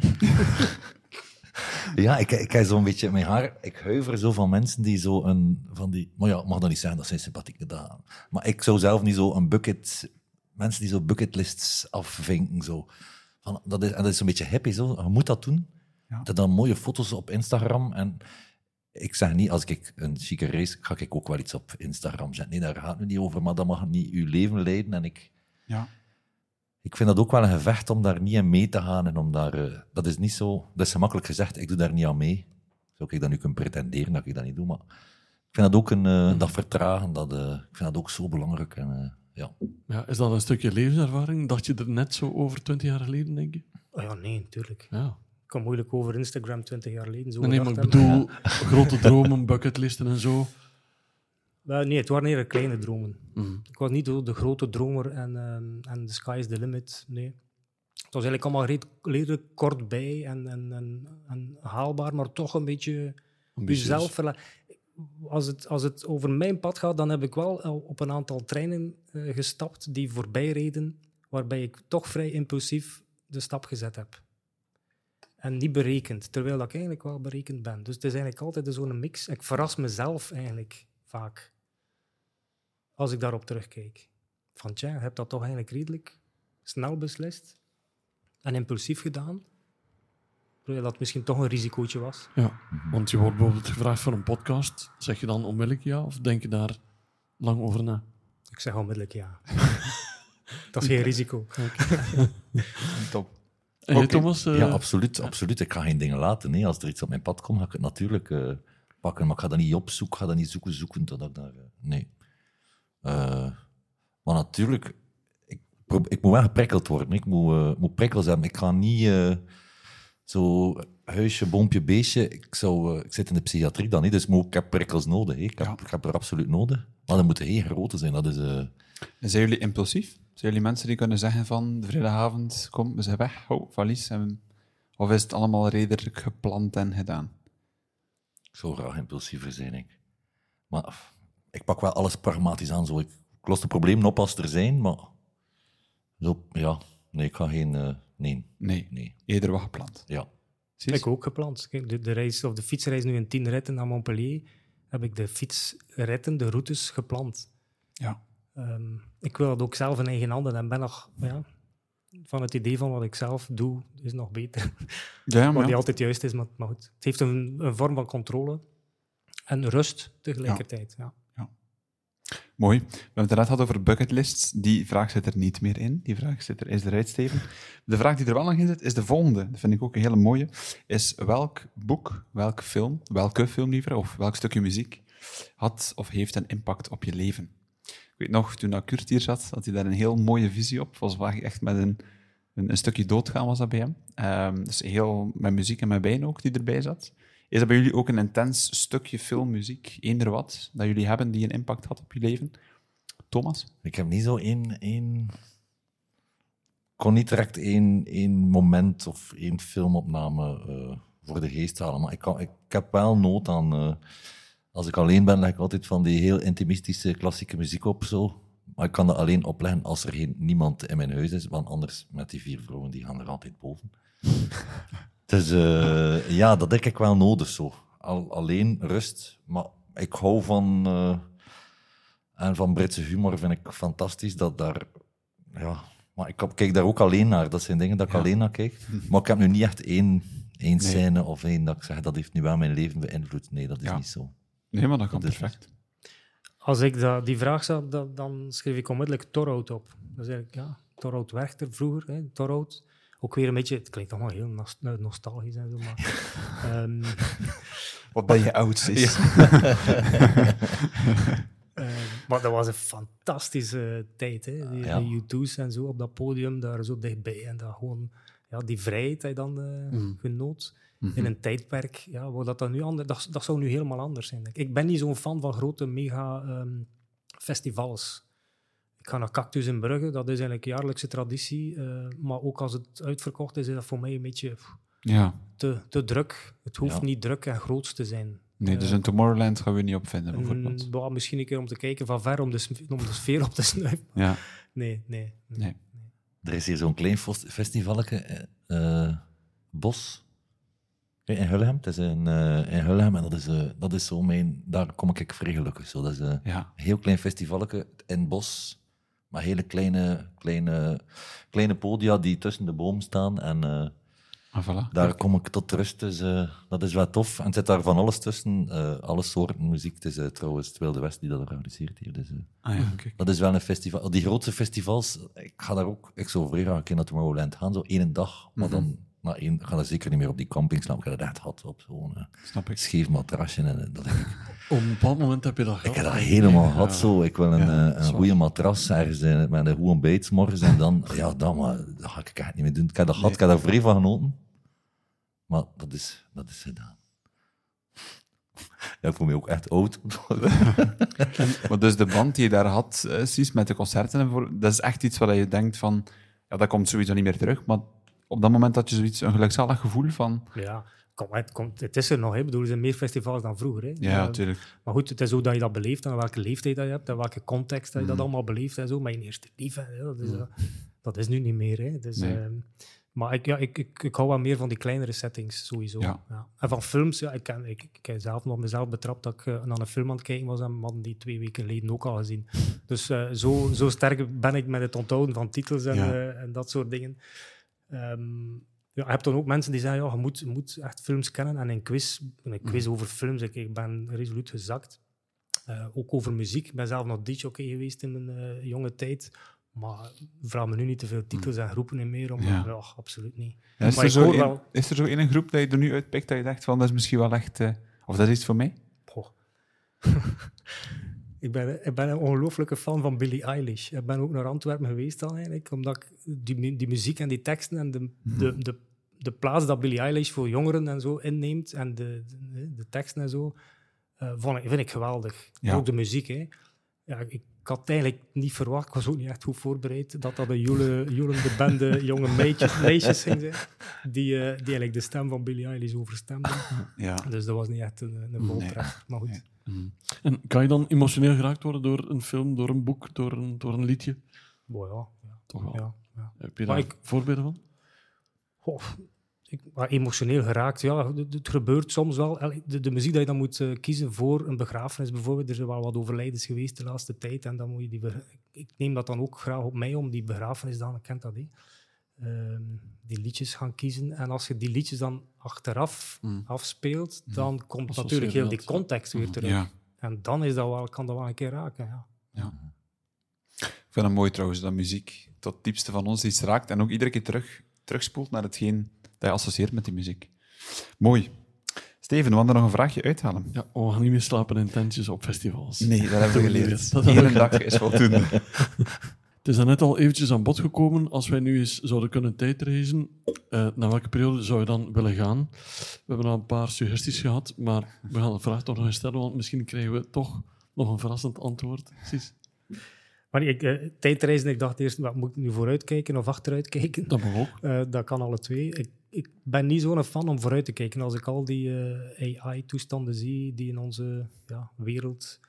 ja, ik, ik heb zo'n beetje mijn haar. Ik huiver zo van mensen die zo een. Van die, maar ja, mag dat niet zijn, dat zijn sympathieke dagen. Maar ik zou zelf niet zo een bucket. Mensen die zo bucketlists afvinken. Zo. Van, dat, is, en dat is een beetje happy zo. Je moet dat doen. Ja. Dat dan mooie foto's op Instagram. En ik zeg niet, als ik een chique race, ga ik ook wel iets op Instagram zetten. Nee, daar gaat het nu niet over, maar dat mag niet uw leven leiden. En ik, Ja. Ik vind dat ook wel een gevecht om daar niet in mee te gaan. En om daar, eh, dat is niet zo, dat is gemakkelijk gezegd, ik doe daar niet aan mee. Zou ik dat nu kunnen pretenderen dat ik dat niet doe, maar ik vind dat ook een, eh, dat vertragen, dat, eh, ik vind dat ook zo belangrijk. En, eh, ja. Ja, is dat een stukje levenservaring? Dacht je er net zo over twintig jaar geleden, denk je? Oh ja, nee, natuurlijk. Ja. Ik kan moeilijk over Instagram 20 jaar geleden zo Nee, nee, maar ik bedoel, grote dromen, bucketlisten en zo. Wel, nee, het waren eerder kleine dromen. Mhm. Ik was niet de grote dromer en, en the sky is the limit. Nee. Het was eigenlijk allemaal redelijk kort bij en, en, en, en haalbaar, maar toch een beetje Ambitieus. jezelf Als het, als het over mijn pad gaat, dan heb ik wel op een aantal treinen eh, gestapt die voorbij reden, waarbij ik toch vrij impulsief de stap gezet heb. En niet berekend, terwijl ik eigenlijk wel berekend ben. Dus het is eigenlijk altijd zo'n mix. Ik verras mezelf eigenlijk vaak, als ik daarop terugkijk. Van tja, je hebt dat toch eigenlijk redelijk snel beslist en impulsief gedaan, terwijl dat misschien toch een risicootje was. Ja, want je wordt bijvoorbeeld gevraagd voor een podcast. Zeg je dan onmiddellijk ja of denk je daar lang over na? Ik zeg onmiddellijk ja. dat is geen risico. Top. En. Thomas? eh, ja, absoluut, absoluut. Ik ga geen dingen laten. Nee. Als er iets op mijn pad komt, ga ik het natuurlijk eh, pakken. Maar ik ga dat niet opzoeken, ga dat niet zoeken, zoeken tot ik daar... eh, nee. Eh, maar natuurlijk, ik, ik moet wel geprikkeld worden. Ik moet, eh, moet prikkels hebben. Ik ga niet eh, zo huisje, boompje, beestje. Ik, zou, ik zit in de psychiatrie dan niet, dus moet, ik heb prikkels nodig. hè. Ik, heb, Ja. ik heb er absoluut nodig. Maar dan moeten heel grote zijn. Dat is... En zijn jullie impulsief? Zijn jullie mensen die kunnen zeggen van de vrijdagavond, kom, we zijn weg, hou, valies. En, of is het allemaal redelijk gepland en gedaan? Ik zou graag impulsiever zijn, ik. Maar ik pak wel alles pragmatisch aan. Zo. Ik, ik los de problemen op als ze er zijn, maar... Zo, ja, nee, ik ga geen... eh, nee, Nee, nee, eerder wat gepland. ja. Zie Ik ook gepland. Kijk, de, de, reis, of de fietsreis nu in tien ritten naar Montpellier, heb ik de fietsritten, de routes gepland. Ja. Ehm, ik wil dat ook zelf in eigen handen en ben nog ja, van het idee van wat ik zelf doe, is nog beter. Ja, Wat maar niet ja. altijd juist is, maar, maar goed. Het heeft een, een vorm van controle en rust tegelijkertijd. Ja. Mooi. We hebben het net gehad over bucketlists. Die vraag zit er niet meer in. Die vraag zit er, is eruit, Steven. De vraag die er wel nog in zit, is de volgende. Dat vind ik ook een hele mooie. Is welk boek, welk film, welke film liever, of welk stukje muziek had of heeft een impact op je leven? Ik weet nog, toen Kurt hier zat, had hij daar een heel mooie visie op. Was waar echt met een, een, een stukje doodgaan was dat bij hem. Ehm, dus heel met muziek en met wijn ook, die erbij zat. Is dat bij jullie ook een intens stukje film, muziek, eender wat, dat jullie hebben die een impact had op je leven? Thomas? Ik heb niet zo één... één... Kon niet direct één, één moment of één filmopname eh, voor de geest halen. Maar ik, kan, ik, heb wel nood aan... eh, als ik alleen ben, leg ik altijd van die heel intimistische klassieke muziek op. Zo. Maar ik kan dat alleen opleggen als er geen, niemand in mijn huis is. Want anders, met die vier vrouwen, die gaan er altijd boven. Dus eh, ja, dat heb ik wel nodig. Zo. Al, alleen rust. Maar ik hou van... eh, en van Britse humor vind ik fantastisch. Dat daar... Ja, maar ik kijk daar ook alleen naar. Dat zijn dingen dat ik Ja. alleen naar kijk. Maar ik heb nu niet echt één, één Nee. scène of één dat ik zeg dat heeft nu wel mijn leven beïnvloed. Nee, dat is Ja. niet zo. Nee, maar dat kan Dat perfect. Als ik dat, die vraag zag, dat, dan schreef ik onmiddellijk Torhout op. Dat is eigenlijk, ja, Torhout werkte vroeger, hè, Torhout. Ook weer een beetje, het klinkt allemaal heel eh, nostalgisch en zo, maar... ehm, Wat ben je oud, sis. Eh, maar dat was een fantastische tijd, hè? Die, Ja. die U2's en zo op dat podium, daar zo dichtbij. En dat gewoon, ja, die vrijheid die dan eh, Mm. genoot. Mhm. In een tijdperk, ja, waar dat, dan nu anders, dat, dat zou nu helemaal anders zijn. denk Ik Ik ben niet zo'n fan van grote mega ehm, festivals. Ik ga naar Cactus in Brugge, dat is eigenlijk een jaarlijkse traditie. eh, maar ook als het uitverkocht is, is dat voor mij een beetje pff, Ja. te, te druk. Het hoeft Ja. niet druk en groot te zijn. Nee, dus Eh, in Tomorrowland gaan we niet opvinden, bijvoorbeeld. Bah, misschien een keer om te kijken van ver, om de, om de sfeer op te snuiven. Ja. Nee, nee. nee. Nee. Er is hier zo'n klein festivaletje, eh, eh, Bos, eh, in Hulhem. Het is in, eh, in en dat is, eh, dat is zo mijn... Daar kom ik vrij gelukkig. Zo. Dat is eh, een Ja. heel klein festivaletje in Bos, maar hele kleine, kleine, kleine podia die tussen de bomen staan en... eh, Ah, voilà. Daar kom ik tot rust, dus eh, dat is wel tof. En het zit daar van alles tussen, eh, alle soorten muziek. Het is trouwens het Wilde West die dat organiseert hier. Dus, Ah, ja, kijk. dat is wel een festival. Die grootste festivals, ik ga daar ook, ik zou vrij graag een keer naar Tomorrowland gaan, zo één dag. Maar Mhm. dan, na één, ga ik zeker niet meer op die camping slaan. Ik heb dat echt gehad op zo'n eh, ik. scheef matrasje. En, eh, dat ik, Op een bepaald moment heb je dat ik gehad. heb dat helemaal gehad zo. Ik wil een, Ja, eh, een goede matras ergens in, met een goede ontbijt 's morgens. En dan, ja, dan, maar, dat ga ik echt niet meer doen. Ik heb dat gehad, ik heb daar vrij van genoten. Maar dat is, dat is gedaan. Ja, ik voel me ook echt oud. Maar dus de band die je daar had, eh, Cies, met de concerten, en voor, dat is echt iets waar je denkt van, ja, dat komt sowieso niet meer terug. Maar op dat moment had je zoiets, een gelukzalig gevoel van, Ja, kom, het, komt, het is er nog. Hè. Ik bedoel, er zijn meer festivals dan vroeger. Hè. ja, natuurlijk. maar goed, het is hoe dat je dat beleeft en welke leeftijd dat je hebt en welke context dat je dat allemaal beleeft en zo. Maar je eerste liefde, hè, dat, is, eh, dat is nu niet meer. Hè. Dus, Nee. ehm, maar ik, ja, ik, ik, ik hou wel meer van die kleinere settings, sowieso. Ja. En van films, ja, ik, ken, ik, zelf nog mezelf betrapt dat ik eh, naar een film aan het kijken was en hadden die twee weken geleden ook al gezien. Dus eh, zo, zo sterk ben ik met het onthouden van titels en, Ja. en dat soort dingen. Ehm, ja, je hebt dan ook mensen die zeggen, ja, je moet, je moet echt films kennen. En een quiz, een quiz over films, ik, ik ben resoluut gezakt. Eh, ook over muziek. Ik ben zelf nog DJ geweest in mijn eh, jonge tijd. Maar vraag me nu niet te veel titels en groepen meer om. Ja. Absoluut niet. Ja, is, Maar er zo een, wel- is er zo één groep dat je er nu uitpikt dat je denkt van, dat is misschien wel echt, eh, of dat is iets voor mij? Goh. ik, ben, ik ben een ongelooflijke fan van Billie Eilish. Ik ben ook naar Antwerpen geweest dan eigenlijk, omdat ik die, die muziek en die teksten en de, de, de, de plaats dat Billie Eilish voor jongeren en zo inneemt en de, de, de teksten en zo, eh, vond ik, vind ik geweldig. Ja. Ook de muziek, hè. Ja, ik, ik had eigenlijk niet verwacht, ik was ook niet echt goed voorbereid, dat dat een joelende bende jonge meisjes, meisjes ging zijn, die, eh, die eigenlijk de stem van Billie Eilish overstemden. Ja. Dus dat was niet echt een, een. Maar goed. Mhm. En kan je dan emotioneel geraakt worden door een film, door een boek, door een, door een liedje? Boah, ja, ja, Toch wel. ja, ja. Heb je daar ik- voorbeelden van? Ik, maar emotioneel geraakt, ja, het, gebeurt soms wel. El- De, de muziek die je dan moet eh, kiezen voor een begrafenis bijvoorbeeld, er zijn wel wat overlijdens geweest de laatste tijd en dan moet je die... Ik neem dat dan ook graag op mij om die begrafenis dan, ik kent dat, hè. Ehm, die liedjes gaan kiezen. En als je die liedjes dan achteraf Mm. afspeelt, dan komt Associeer natuurlijk heel die context weer terug. Ja. En dan is dat wel, kan dat wel een keer raken, ja. Ik vind het mooi trouwens, dat muziek tot het diepste van ons iets raakt en ook iedere keer terug, terugspoelt naar hetgeen dat je associeert met die muziek. Mooi. Steven, we hadden nog een vraagje uithalen. Ja, oh, we gaan niet meer slapen in tentjes op festivals. Nee, dat hebben we geleerd. Eén we- dag is voldoende. Het is daarnet al eventjes aan bod gekomen. Als wij nu eens zouden kunnen tijdreizen, eh naar welke periode zou je dan willen gaan? We hebben al een paar suggesties gehad, maar we gaan de vraag toch nog eens stellen, want misschien krijgen we toch nog een verrassend antwoord. Precies. Maar ik, eh, tijdreizen, ik dacht eerst, wat, moet ik nu vooruitkijken of achteruitkijken? Dat mag ook. Eh, dat kan alle twee. Ik, ik ben niet zo'n fan om vooruit te kijken. Als ik al die AI-toestanden zie die in onze ja, wereld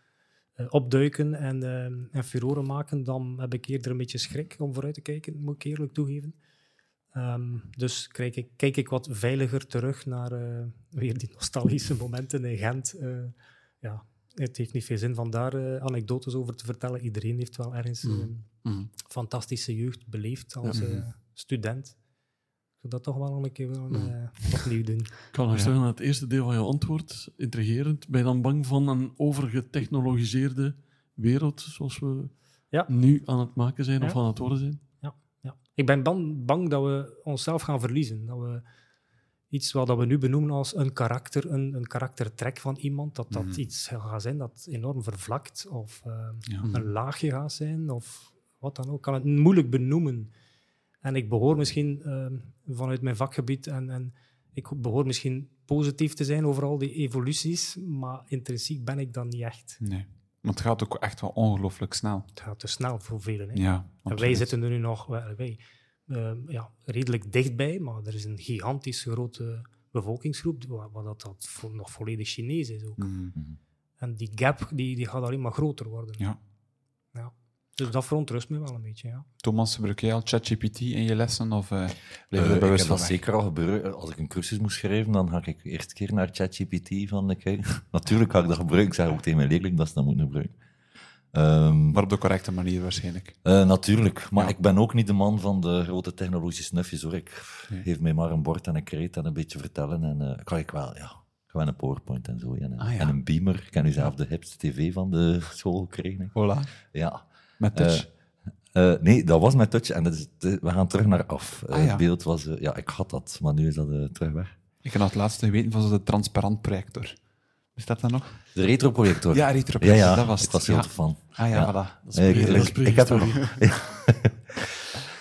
opduiken en, eh, en furoren maken, dan heb ik eerder een beetje schrik om vooruit te kijken, moet ik eerlijk toegeven. Ehm, dus kijk ik, kijk ik wat veiliger terug naar eh, weer die nostalgische momenten in Gent. Eh, ja, het heeft niet veel zin van daar eh, anekdotes over te vertellen. Iedereen heeft wel ergens Mm. een Mhm. fantastische jeugd beleefd als eh, student. Zou dat toch wel een keer willen, eh, opnieuw doen. Ik kan nog zeggen, aan het eerste deel van je antwoord, intrigerend. Ben je dan bang van een overgetechnologiseerde wereld, zoals we Ja. nu aan het maken zijn of Ja. aan het worden zijn? Ja. Ik ben bang, bang dat we onszelf gaan verliezen. Dat we iets wat dat we nu benoemen als een karakter, een, een karaktertrek van iemand, dat dat Mhm. iets gaat zijn dat enorm vervlakt of eh, Ja. een laagje gaat zijn of wat dan ook. Ik kan het moeilijk benoemen. En ik behoor misschien eh, vanuit mijn vakgebied en, en ik behoor misschien positief te zijn over al die evoluties, maar intrinsiek ben ik dat niet echt. Nee. Want het gaat ook echt wel ongelooflijk snel. Het gaat te snel voor velen. Hè. Ja, En wij zitten er nu nog wij, eh, ja, redelijk dichtbij, maar er is een gigantisch grote bevolkingsgroep waar, waar dat, nog volledig Chinees is ook. Mhm. En die gap die, die gaat alleen maar groter worden. Ja. Dus dat verontrust me wel een beetje, ja. Thomas, gebruik jij al ChatGPT in je lessen? Of eh blijf je ik bewust van dat zeker al gebeurd. Als ik een cursus moest schrijven, dan ga ik eerst keer naar ChatGPT van de kijk. Natuurlijk ga ik dat gebruiken. Ik zeg ook tegen mijn leerling dat ze dat moeten gebruiken. Ehm, Maar op de correcte manier waarschijnlijk. eh, natuurlijk, maar Ja. ik ben ook niet de man van de grote technologische snufjes hoor. Ik Nee. geef mij maar een bord en een kreet en een beetje vertellen. En eh kan ik wel, ja, gewoon een PowerPoint en zo. En een, Ah, ja. en een beamer. Ik heb nu zelf de hipste tv van de school gekregen. Voilà. Ja. Met touch. Eh, nee, dat was met touch en dat is, de- we gaan terug naar af. Eh, Ah, ja. Het beeld was, eh, ja, ik had dat, maar nu is dat eh, terug weg. ik nog het laatste geweten van de transparant projector. Is dat dan nog? De retroprojector. Ja, retro ja, ja, dat was ik het. was heel Ja. fan. Ah ja, voilà. Dat is, Eh, ik- dat is ik- ik heb er.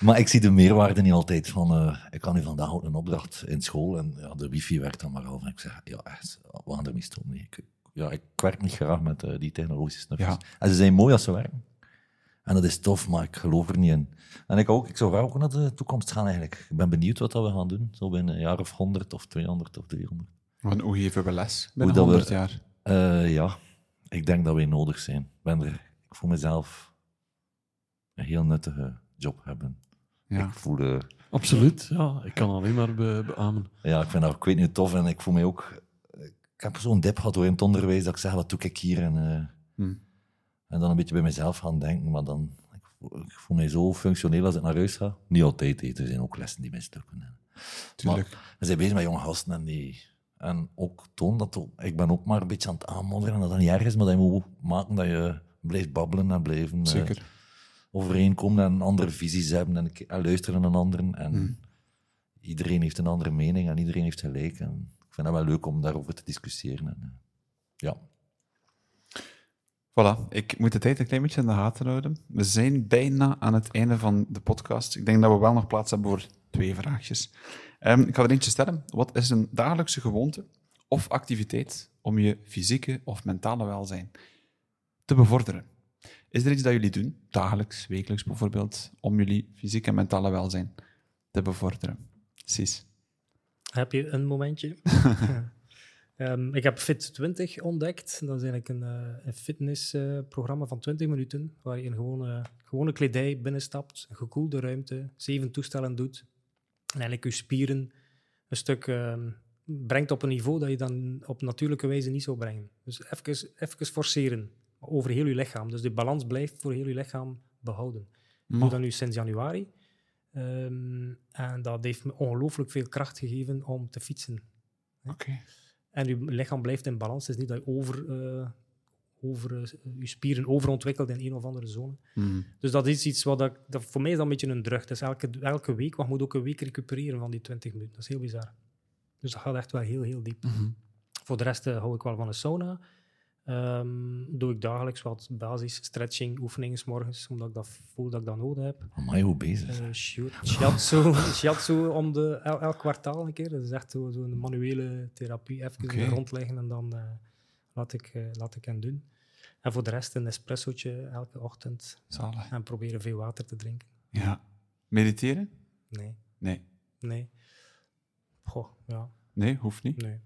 Maar ik zie de meerwaarde niet altijd van, eh, ik kan nu vandaag ook een opdracht in school en ja, de wifi werkt dan maar al. En ik zeg, ja, echt, we gaan ermee stoppen. Ik, ja, ik werk niet graag met eh, die technologische snufjes. En ze zijn mooi als ze werken. En dat is tof, maar ik geloof er niet in. En ik, ook, ik zou graag ook naar de toekomst gaan eigenlijk. Ik ben benieuwd wat dat we gaan doen, zo binnen een jaar of 100 of 200 of 300. Want hoe geven we les binnen dat we- 100 jaar? Eh, ja, ik denk dat wij nodig zijn. Ik, ben er, ik voel mezelf een heel nuttige job hebben. Ja. Ik voel, eh, Absoluut, ja. Ik kan alleen maar be beamen. ja, ik vind dat, ik weet niet, tof en ik voel mij ook... Ik heb zo'n dip gehad door in het onderwijs dat ik zeg, wat doe ik hier? En, eh, Hm. En dan een beetje bij mezelf gaan denken, maar dan... Ik voel, ik voel mij zo functioneel als ik naar huis ga. Niet altijd, er zijn ook lessen die mislukken. Tuurlijk. We zijn bezig met jonge gasten en die... En ook toon dat... Ik ben ook maar een beetje aan het aanmodderen en dat dat niet erg is, maar dat je moet maken dat je blijft babbelen en blijven... eh, overeenkomen en andere visies hebben en, en luisteren naar anderen. En Hmm. iedereen heeft een andere mening en iedereen heeft gelijk. En ik vind dat wel leuk om daarover te discussiëren. En, eh, ja. Voilà, ik moet de tijd een klein beetje in de gaten houden. We zijn bijna aan het einde van de podcast. Ik denk dat we wel nog plaats hebben voor twee vraagjes. Ehm, ik ga er eentje stellen. Wat is een dagelijkse gewoonte of activiteit om je fysieke of mentale welzijn te bevorderen? Is er iets dat jullie doen, dagelijks, wekelijks bijvoorbeeld, om jullie fysieke en mentale welzijn te bevorderen? Precies. Heb je een momentje? Ehm, ik heb Fit20 ontdekt. Dat is eigenlijk een, eh, een fitnessprogramma van 20 minuten, waar je in gewone, gewone kledij binnenstapt, een gekoelde ruimte, zeven toestellen doet, en eigenlijk je spieren een stuk ehm, brengt op een niveau dat je dan op natuurlijke wijze niet zou brengen. Dus even, even forceren, over heel je lichaam. Dus de balans blijft voor heel je lichaam behouden. Ik doe dat nu sinds januari. Ehm, en dat heeft me ongelooflijk veel kracht gegeven om te fietsen. Oké. En je lichaam blijft in balans. Het is niet dat je over, eh, over, eh, je spieren overontwikkelt in een of andere zone. Mhm. Dus dat is iets wat ik, dat voor mij is dat een beetje een drug. Dus elke, elke week, je moet ook een week recupereren van die 20 minuten. Dat is heel bizar. Dus dat gaat echt wel heel, heel diep. Mhm. Voor de rest eh, hou ik wel van een sauna. Ehm, doe ik dagelijks wat basis stretching oefeningen 's morgens, omdat ik dat voel dat ik dat nodig heb. Amai, hoe bezig. Eh, shi- shiatsu, shiatsu om de, el- elk kwartaal een keer. Dat is echt zo- zo'n manuele therapie. Even Oké. rondleggen en dan eh, laat, ik, eh, laat ik hen doen. En voor de rest een espressootje elke ochtend. Zalig. En proberen veel water te drinken. Ja. Mediteren? Nee, Nee. nee. Goh, ja, Nee, hoeft niet. nee.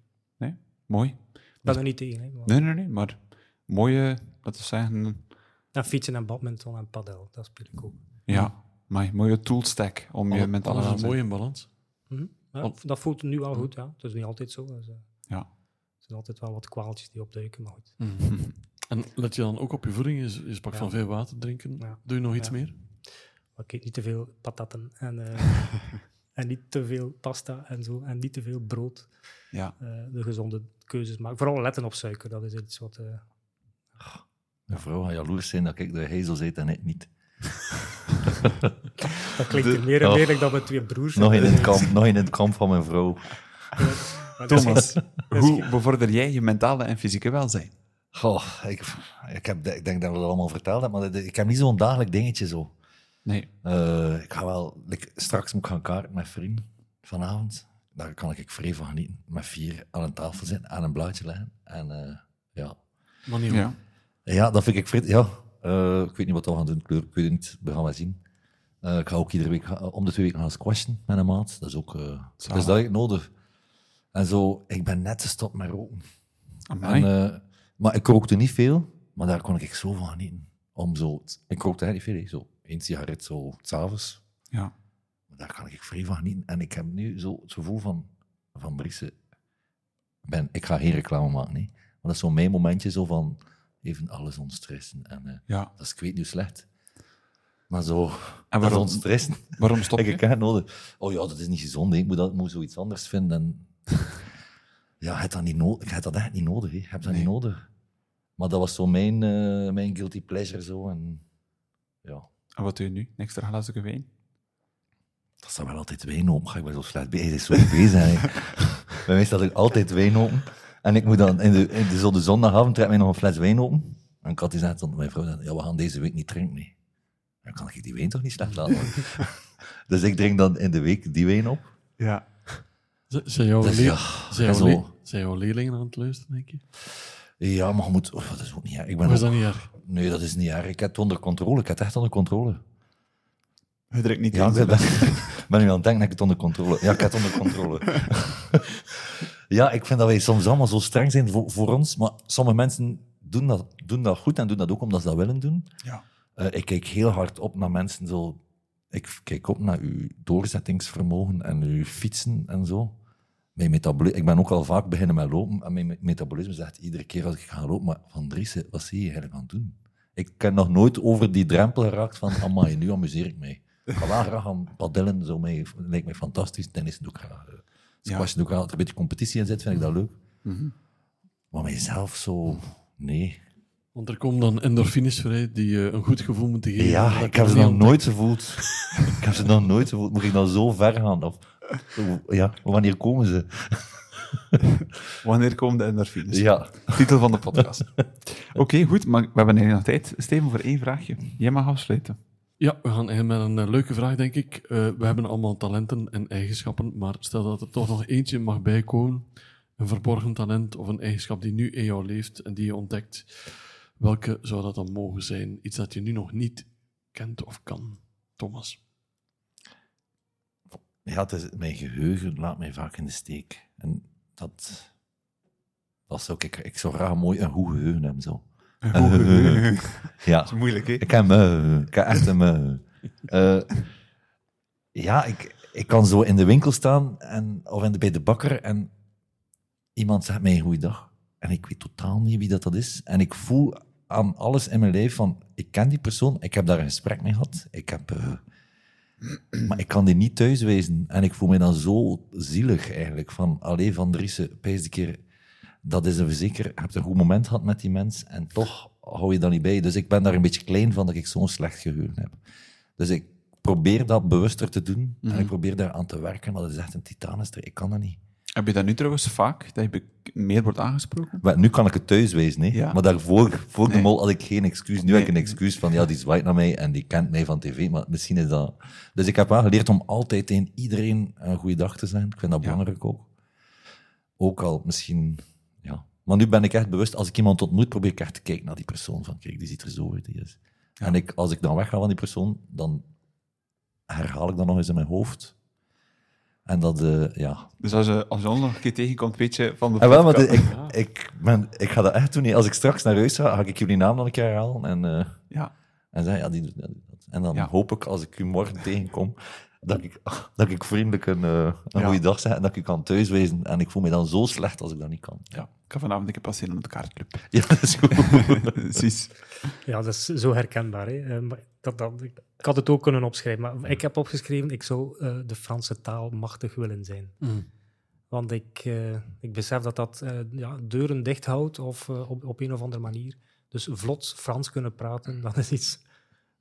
Mooi. Ik ben er niet tegen. Hè, maar- Nee, nee, nee, maar mooie, laten we zeggen, En fietsen en badminton en padel, dat speel ik ook. ja, maar mooie toolstack om je Alle- mentale alles is mooi in balans. Mhm. Ja, dat voelt nu wel goed, ja. Het is niet altijd zo. Dus, eh, Ja. er zijn altijd wel wat kwaaltjes die opduiken, maar goed. Mhm. En let je dan ook op je voeding? Is, is pak Ja. van veel water drinken? Ja. Doe je nog iets Ja. meer? Maar ik eet niet te veel patatten. En, eh, En niet te veel pasta en zo. En niet te veel brood. Ja. Eh, de gezonde keuzes maken. Vooral letten op suiker. Dat is iets wat... eh, Mijn vrouw gaat jaloers zijn dat ik de hezels eet en ik niet. dat klinkt De- er meer en Oh. meer like dat we twee broers Nog in het kamp, nog in het kamp van mijn vrouw. Thomas, hoe bevorder jij je mentale en fysieke welzijn? Goh, ik, ik, heb, ik denk dat we dat allemaal verteld hebben, maar ik heb niet zo'n dagelijk dingetje zo. Nee. Eh, ik ga wel, like, straks moet ik gaan kaarten met vrienden vanavond. Daar kan ik vrij van genieten. Met vier aan een tafel zitten, aan een blaadje leggen. En eh, ja. Manier. Ja. ja, dat vind ik vrij. Ja, eh, ik weet niet wat we gaan doen, ik weet het niet. We gaan wel zien. Eh, ik ga ook iedere week, om de twee weken gaan squashen met een maat. Dat is ook, eh dus dat heb ik nodig. En zo, ik ben net gestopt met roken. En, eh, maar ik rookte niet veel, maar daar kon ik zo van genieten. Om zo, ik rookte niet veel, hè. zo één sigaret zo s'avonds. ja. Maar daar kan ik vrij van genieten. En ik heb nu zo het gevoel van, van Brice, ben, ik ga geen reclame maken, nee. maar dat is zo'n mijn momentje zo van even alles ontstressen. En eh, ja. dat is, ik weet niet hoe slecht. Maar zo, En dat waarom, ontstressen. waarom stop Ik, je? ik heb nodig. Oh ja, dat is niet gezond. hè. Ik moet, dat, ik moet zoiets anders vinden. En... ja, je hebt dat, niet nodig. je hebt dat echt niet nodig. Hè. Je hebt dat Nee. niet nodig. Maar dat was zo mijn, eh, mijn guilty pleasure. Zo. En, ja, En wat doe je nu? Een extra glazen wijn? dat staat wel altijd wijn open. Ga ik ben zo slecht bezig. Zo bezig. Bij mij staat er altijd wijn open. En ik moet dan in de, in de, zo de zondagavond trek mij nog een fles wijn open. En ik had die tot mijn vrouw, ja, we gaan deze week niet drinken. Nee. Dan kan ik die wijn toch niet slecht laten. dus ik drink dan in de week die wijn op. Ja. Z- Zijn jouw, Dus ja, zijn zijn jouw leerlingen aan het luisteren, denk je? Ja, maar je moet... Oh, dat is ook niet erg. Ik ben is ook- dat niet erg? Nee, dat is niet erg. Ik heb het onder controle. Ik heb het echt onder controle. Je drinkt niet Ja, ik ben, ben nu aan het denken dat ik het onder controle... Ja, ik heb het onder controle. ja, ik vind dat wij soms allemaal zo streng zijn voor, voor ons, maar sommige mensen doen dat, doen dat goed en doen dat ook omdat ze dat willen doen. Ja. Eh, ik kijk heel hard op naar mensen zo... Ik kijk op naar uw doorzettingsvermogen en uw fietsen en zo. Mijn metaboli- ik ben ook al vaak beginnen met lopen en mijn me- metabolisme zegt iedere keer als ik ga lopen, maar Van Driessen, wat zie je eigenlijk aan het doen? Ik heb nog nooit over die drempel geraakt van, amai, nu amuseer ik mij. Ik ga wel graag aan padellen, zo mij, lijkt mij fantastisch. Tennis doe ik graag. eh, Squash doe ik graag. Als er een beetje competitie in zit, vind ik dat leuk. Mhm. Maar mijzelf zo, nee. Want er komen dan endorfines vrij die je een goed gevoel moeten geven. Ja, ik heb ze nog nooit gevoeld. ik heb ze nog nooit gevoeld. Moet ik dan zo ver gaan? Of, ja, wanneer komen ze? Wanneer komen de endorfines? Ja. Titel van de podcast. Oké, goed, maar we hebben eigenlijk nog tijd, Steven, voor één vraagje. Jij mag afsluiten. Ja, we gaan beginnen met een eh, leuke vraag, denk ik. Eh, we hebben allemaal talenten en eigenschappen, maar stel dat er toch nog eentje mag bijkomen, een verborgen talent of een eigenschap die nu in jou leeft en die je ontdekt, welke zou dat dan mogen zijn? Iets dat je nu nog niet kent of kan. Thomas. Ja, het is, mijn geheugen laat mij vaak in de steek. En dat, dat zou ik, ik zou graag mooi een goed geheugen hebben. Zo. Dat Ja, is moeilijk, hè? ik heb, me, ik heb echt een. me. Eh, ja, ik, ik kan zo in de winkel staan en, of in de, bij de bakker en iemand zegt mij een goeiedag. En ik weet totaal niet wie dat, dat is. En ik voel aan alles in mijn lijf van, ik ken die persoon, ik heb daar een gesprek mee gehad. Ik heb, eh, maar ik kan die niet thuis wezen. En ik voel me dan zo zielig eigenlijk. Van, alleen van Driessen, pijs de keer, dat is een verzekер. Je hebt een goed moment gehad met die mens en toch hou je dat niet bij. Dus ik ben daar een beetje klein van dat ik zo'n slecht geheugen heb. Dus ik probeer dat bewuster te doen en ik probeer daar aan te werken, maar dat is echt een titanenstrijd. Ik kan dat niet. Heb je dat nu trouwens vaak, dat je meer wordt aangesproken? Maar nu kan ik het thuis hè? Ja. maar daarvoor voor de Nee. mol had ik geen excuus. Nu Nee. heb ik een excuus van, ja, die zwaait naar mij en die kent mij van tv, maar misschien is dat... Dus ik heb wel geleerd om altijd tegen iedereen een goede dag te zijn. Ik vind dat Ja. belangrijk ook. Ook al misschien... Ja. Maar nu ben ik echt bewust, als ik iemand ontmoet, probeer ik echt te kijken naar die persoon. Van, kijk, die ziet er zo uit. Die is. En ik, als ik dan wegga van die persoon, dan herhaal ik dat nog eens in mijn hoofd. En dat, eh, ja, Dus als je, als je ons nog een keer tegenkomt, weet je van de en wel, maar ik, ik, ben, ik ga dat echt doen. Als ik straks naar huis ga, ga ik jullie naam nog een keer herhalen. En, eh Ja, en zeggen, ja, die. En dan Ja. hoop ik, als ik u morgen tegenkom, dat ik, dat ik vriendelijk een, eh, een Ja. goede dag zeg en dat ik kan thuiswezen. En ik voel me dan zo slecht als ik dat niet kan. Ja, Ik ga vanavond een keer passeren op de kaartclub. ja dat is goed. Precies. Ja, dat is zo herkenbaar. Hè. Eh, dat, dat, ik, had het ook kunnen opschrijven, maar ik heb opgeschreven, ik zou eh, de Franse taal machtig willen zijn. Mm. Want ik, eh, ik besef dat dat ja, deuren dicht houdt of op, op een of andere manier. Dus vlot Frans kunnen praten, dat is iets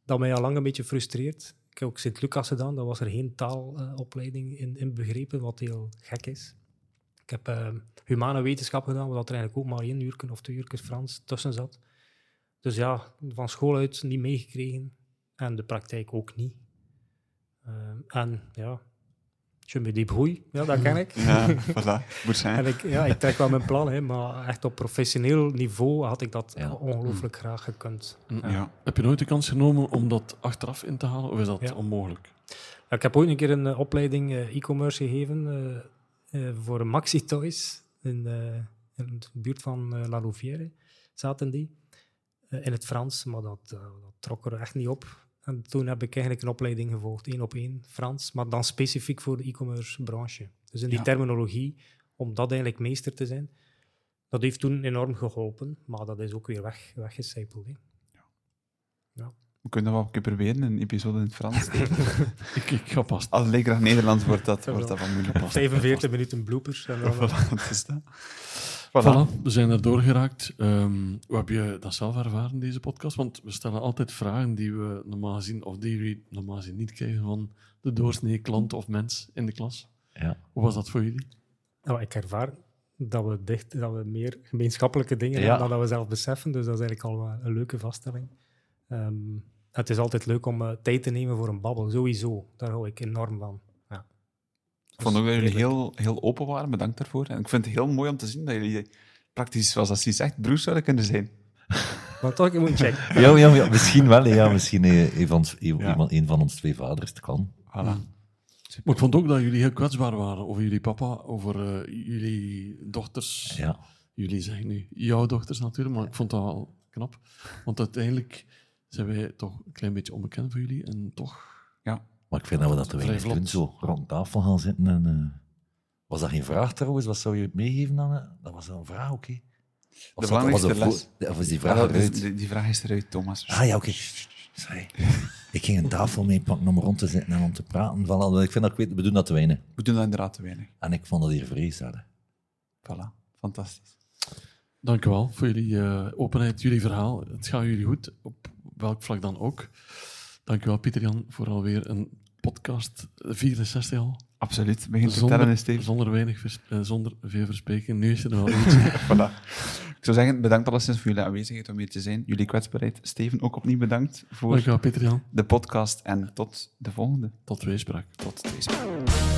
dat mij al lang een beetje frustreert. Ook Sint-Lucas gedaan, daar was er geen taalopleiding in, in begrepen, wat heel gek is. Ik heb eh, humane wetenschap gedaan, waar er eigenlijk ook maar één uur of twee uur Frans tussen zat. Dus ja, van school uit niet meegekregen en de praktijk ook niet. Eh, en ja, je me débrouille, ja, dat ken ik. Ja, voilà. Moet zijn. En ik, ja, ik trek wel mijn plan, hè, maar echt op professioneel niveau had ik dat Ja. ongelooflijk graag gekund. Ja. Heb je nooit de kans genomen om dat achteraf in te halen, of is dat Ja. onmogelijk? Ja, ik heb ooit een keer een eh, opleiding eh, e-commerce gegeven eh, eh, voor Maxi Toys in, eh, in de buurt van eh, La Louvière. Zaten die eh, in het Frans, maar dat, dat trok er echt niet op. En toen heb ik eigenlijk een opleiding gevolgd, één op één Frans, maar dan specifiek voor de e-commerce branche. Dus in die Ja. terminologie, om dat eigenlijk meester te zijn, dat heeft toen enorm geholpen, maar dat is ook weer weg, weggecijpeld. hè. We kunnen dat wel een keer proberen, een episode in het Frans. Ik, ik ga pas. Als leerkracht Nederlands wordt dat, Ja, wordt wel. dat van moeilijk. 45 minuten bloopers. En dan, Voilà, dat is dat. Voilà. Voilà, we zijn er doorgeraakt. Ehm, hoe heb je dat zelf ervaren, deze podcast? Want we stellen altijd vragen die we normaal gezien, of die jullie normaal gezien niet krijgen van de doorsnee klant of mens in de klas. Ja. Hoe was dat voor jullie? Nou, ik ervaar dat we, dicht, dat we meer gemeenschappelijke dingen Ja. hebben dan dat we zelf beseffen. Dus dat is eigenlijk al wel een leuke vaststelling. Ehm, het is altijd leuk om eh, tijd te nemen voor een babbel, sowieso. Daar hou ik enorm van. Ja. Ik vond ook dat jullie heel, heel open waren, bedankt daarvoor. En ik vind het heel mooi om te zien dat jullie praktisch, zoals dat ze zegt, broers zouden kunnen zijn. Maar toch, je moet checken. Ja, ja, ja, misschien wel. Ja, misschien eh, een van, ons- Ja. iemand- een van ons twee vaders. Het kan. Voilà. Maar ik vond ook dat jullie heel kwetsbaar waren over jullie papa, over eh, jullie dochters. Ja. Jullie zeggen nu jouw dochters natuurlijk, maar ik vond dat wel knap. Want uiteindelijk zijn wij toch een klein beetje onbekend voor jullie en toch... Maar ik vind dat we dat te weinig doen. Zo rond tafel gaan zitten. En, eh, was dat geen vraag trouwens? Wat zou je meegeven dan? eh? Dat was een vraag, oké. Of De belangrijkste les. Of is die vraag eruit? die, die vraag is eruit, Thomas. Ah ja, oké. Sorry. Ik ging een tafel meepakken om rond te zitten en om te praten. Voilà, ik vind dat ik weet, we doen dat te weinig. We doen dat inderdaad te weinig. En ik vond dat hier vrees hadden. Voilà, fantastisch. Dank u wel voor jullie eh, openheid, jullie verhaal. Het gaat jullie goed, op welk vlak dan ook. Dank u wel, Pieter-Jan, voor alweer een podcast, eh, 64 al. Absoluut. Begin te tellen, Zonder, Steve. zonder, weinig vers- eh, zonder veel verspreken. Nu is er wel iets. Voilà. Ik zou zeggen, bedankt alleszins voor jullie aanwezigheid om hier te zijn. Jullie kwetsbaarheid. Steven, ook opnieuw bedankt voor Dank u wel, Pieter-Jan. de podcast en tot de volgende. Tot weespraak. Tot deze.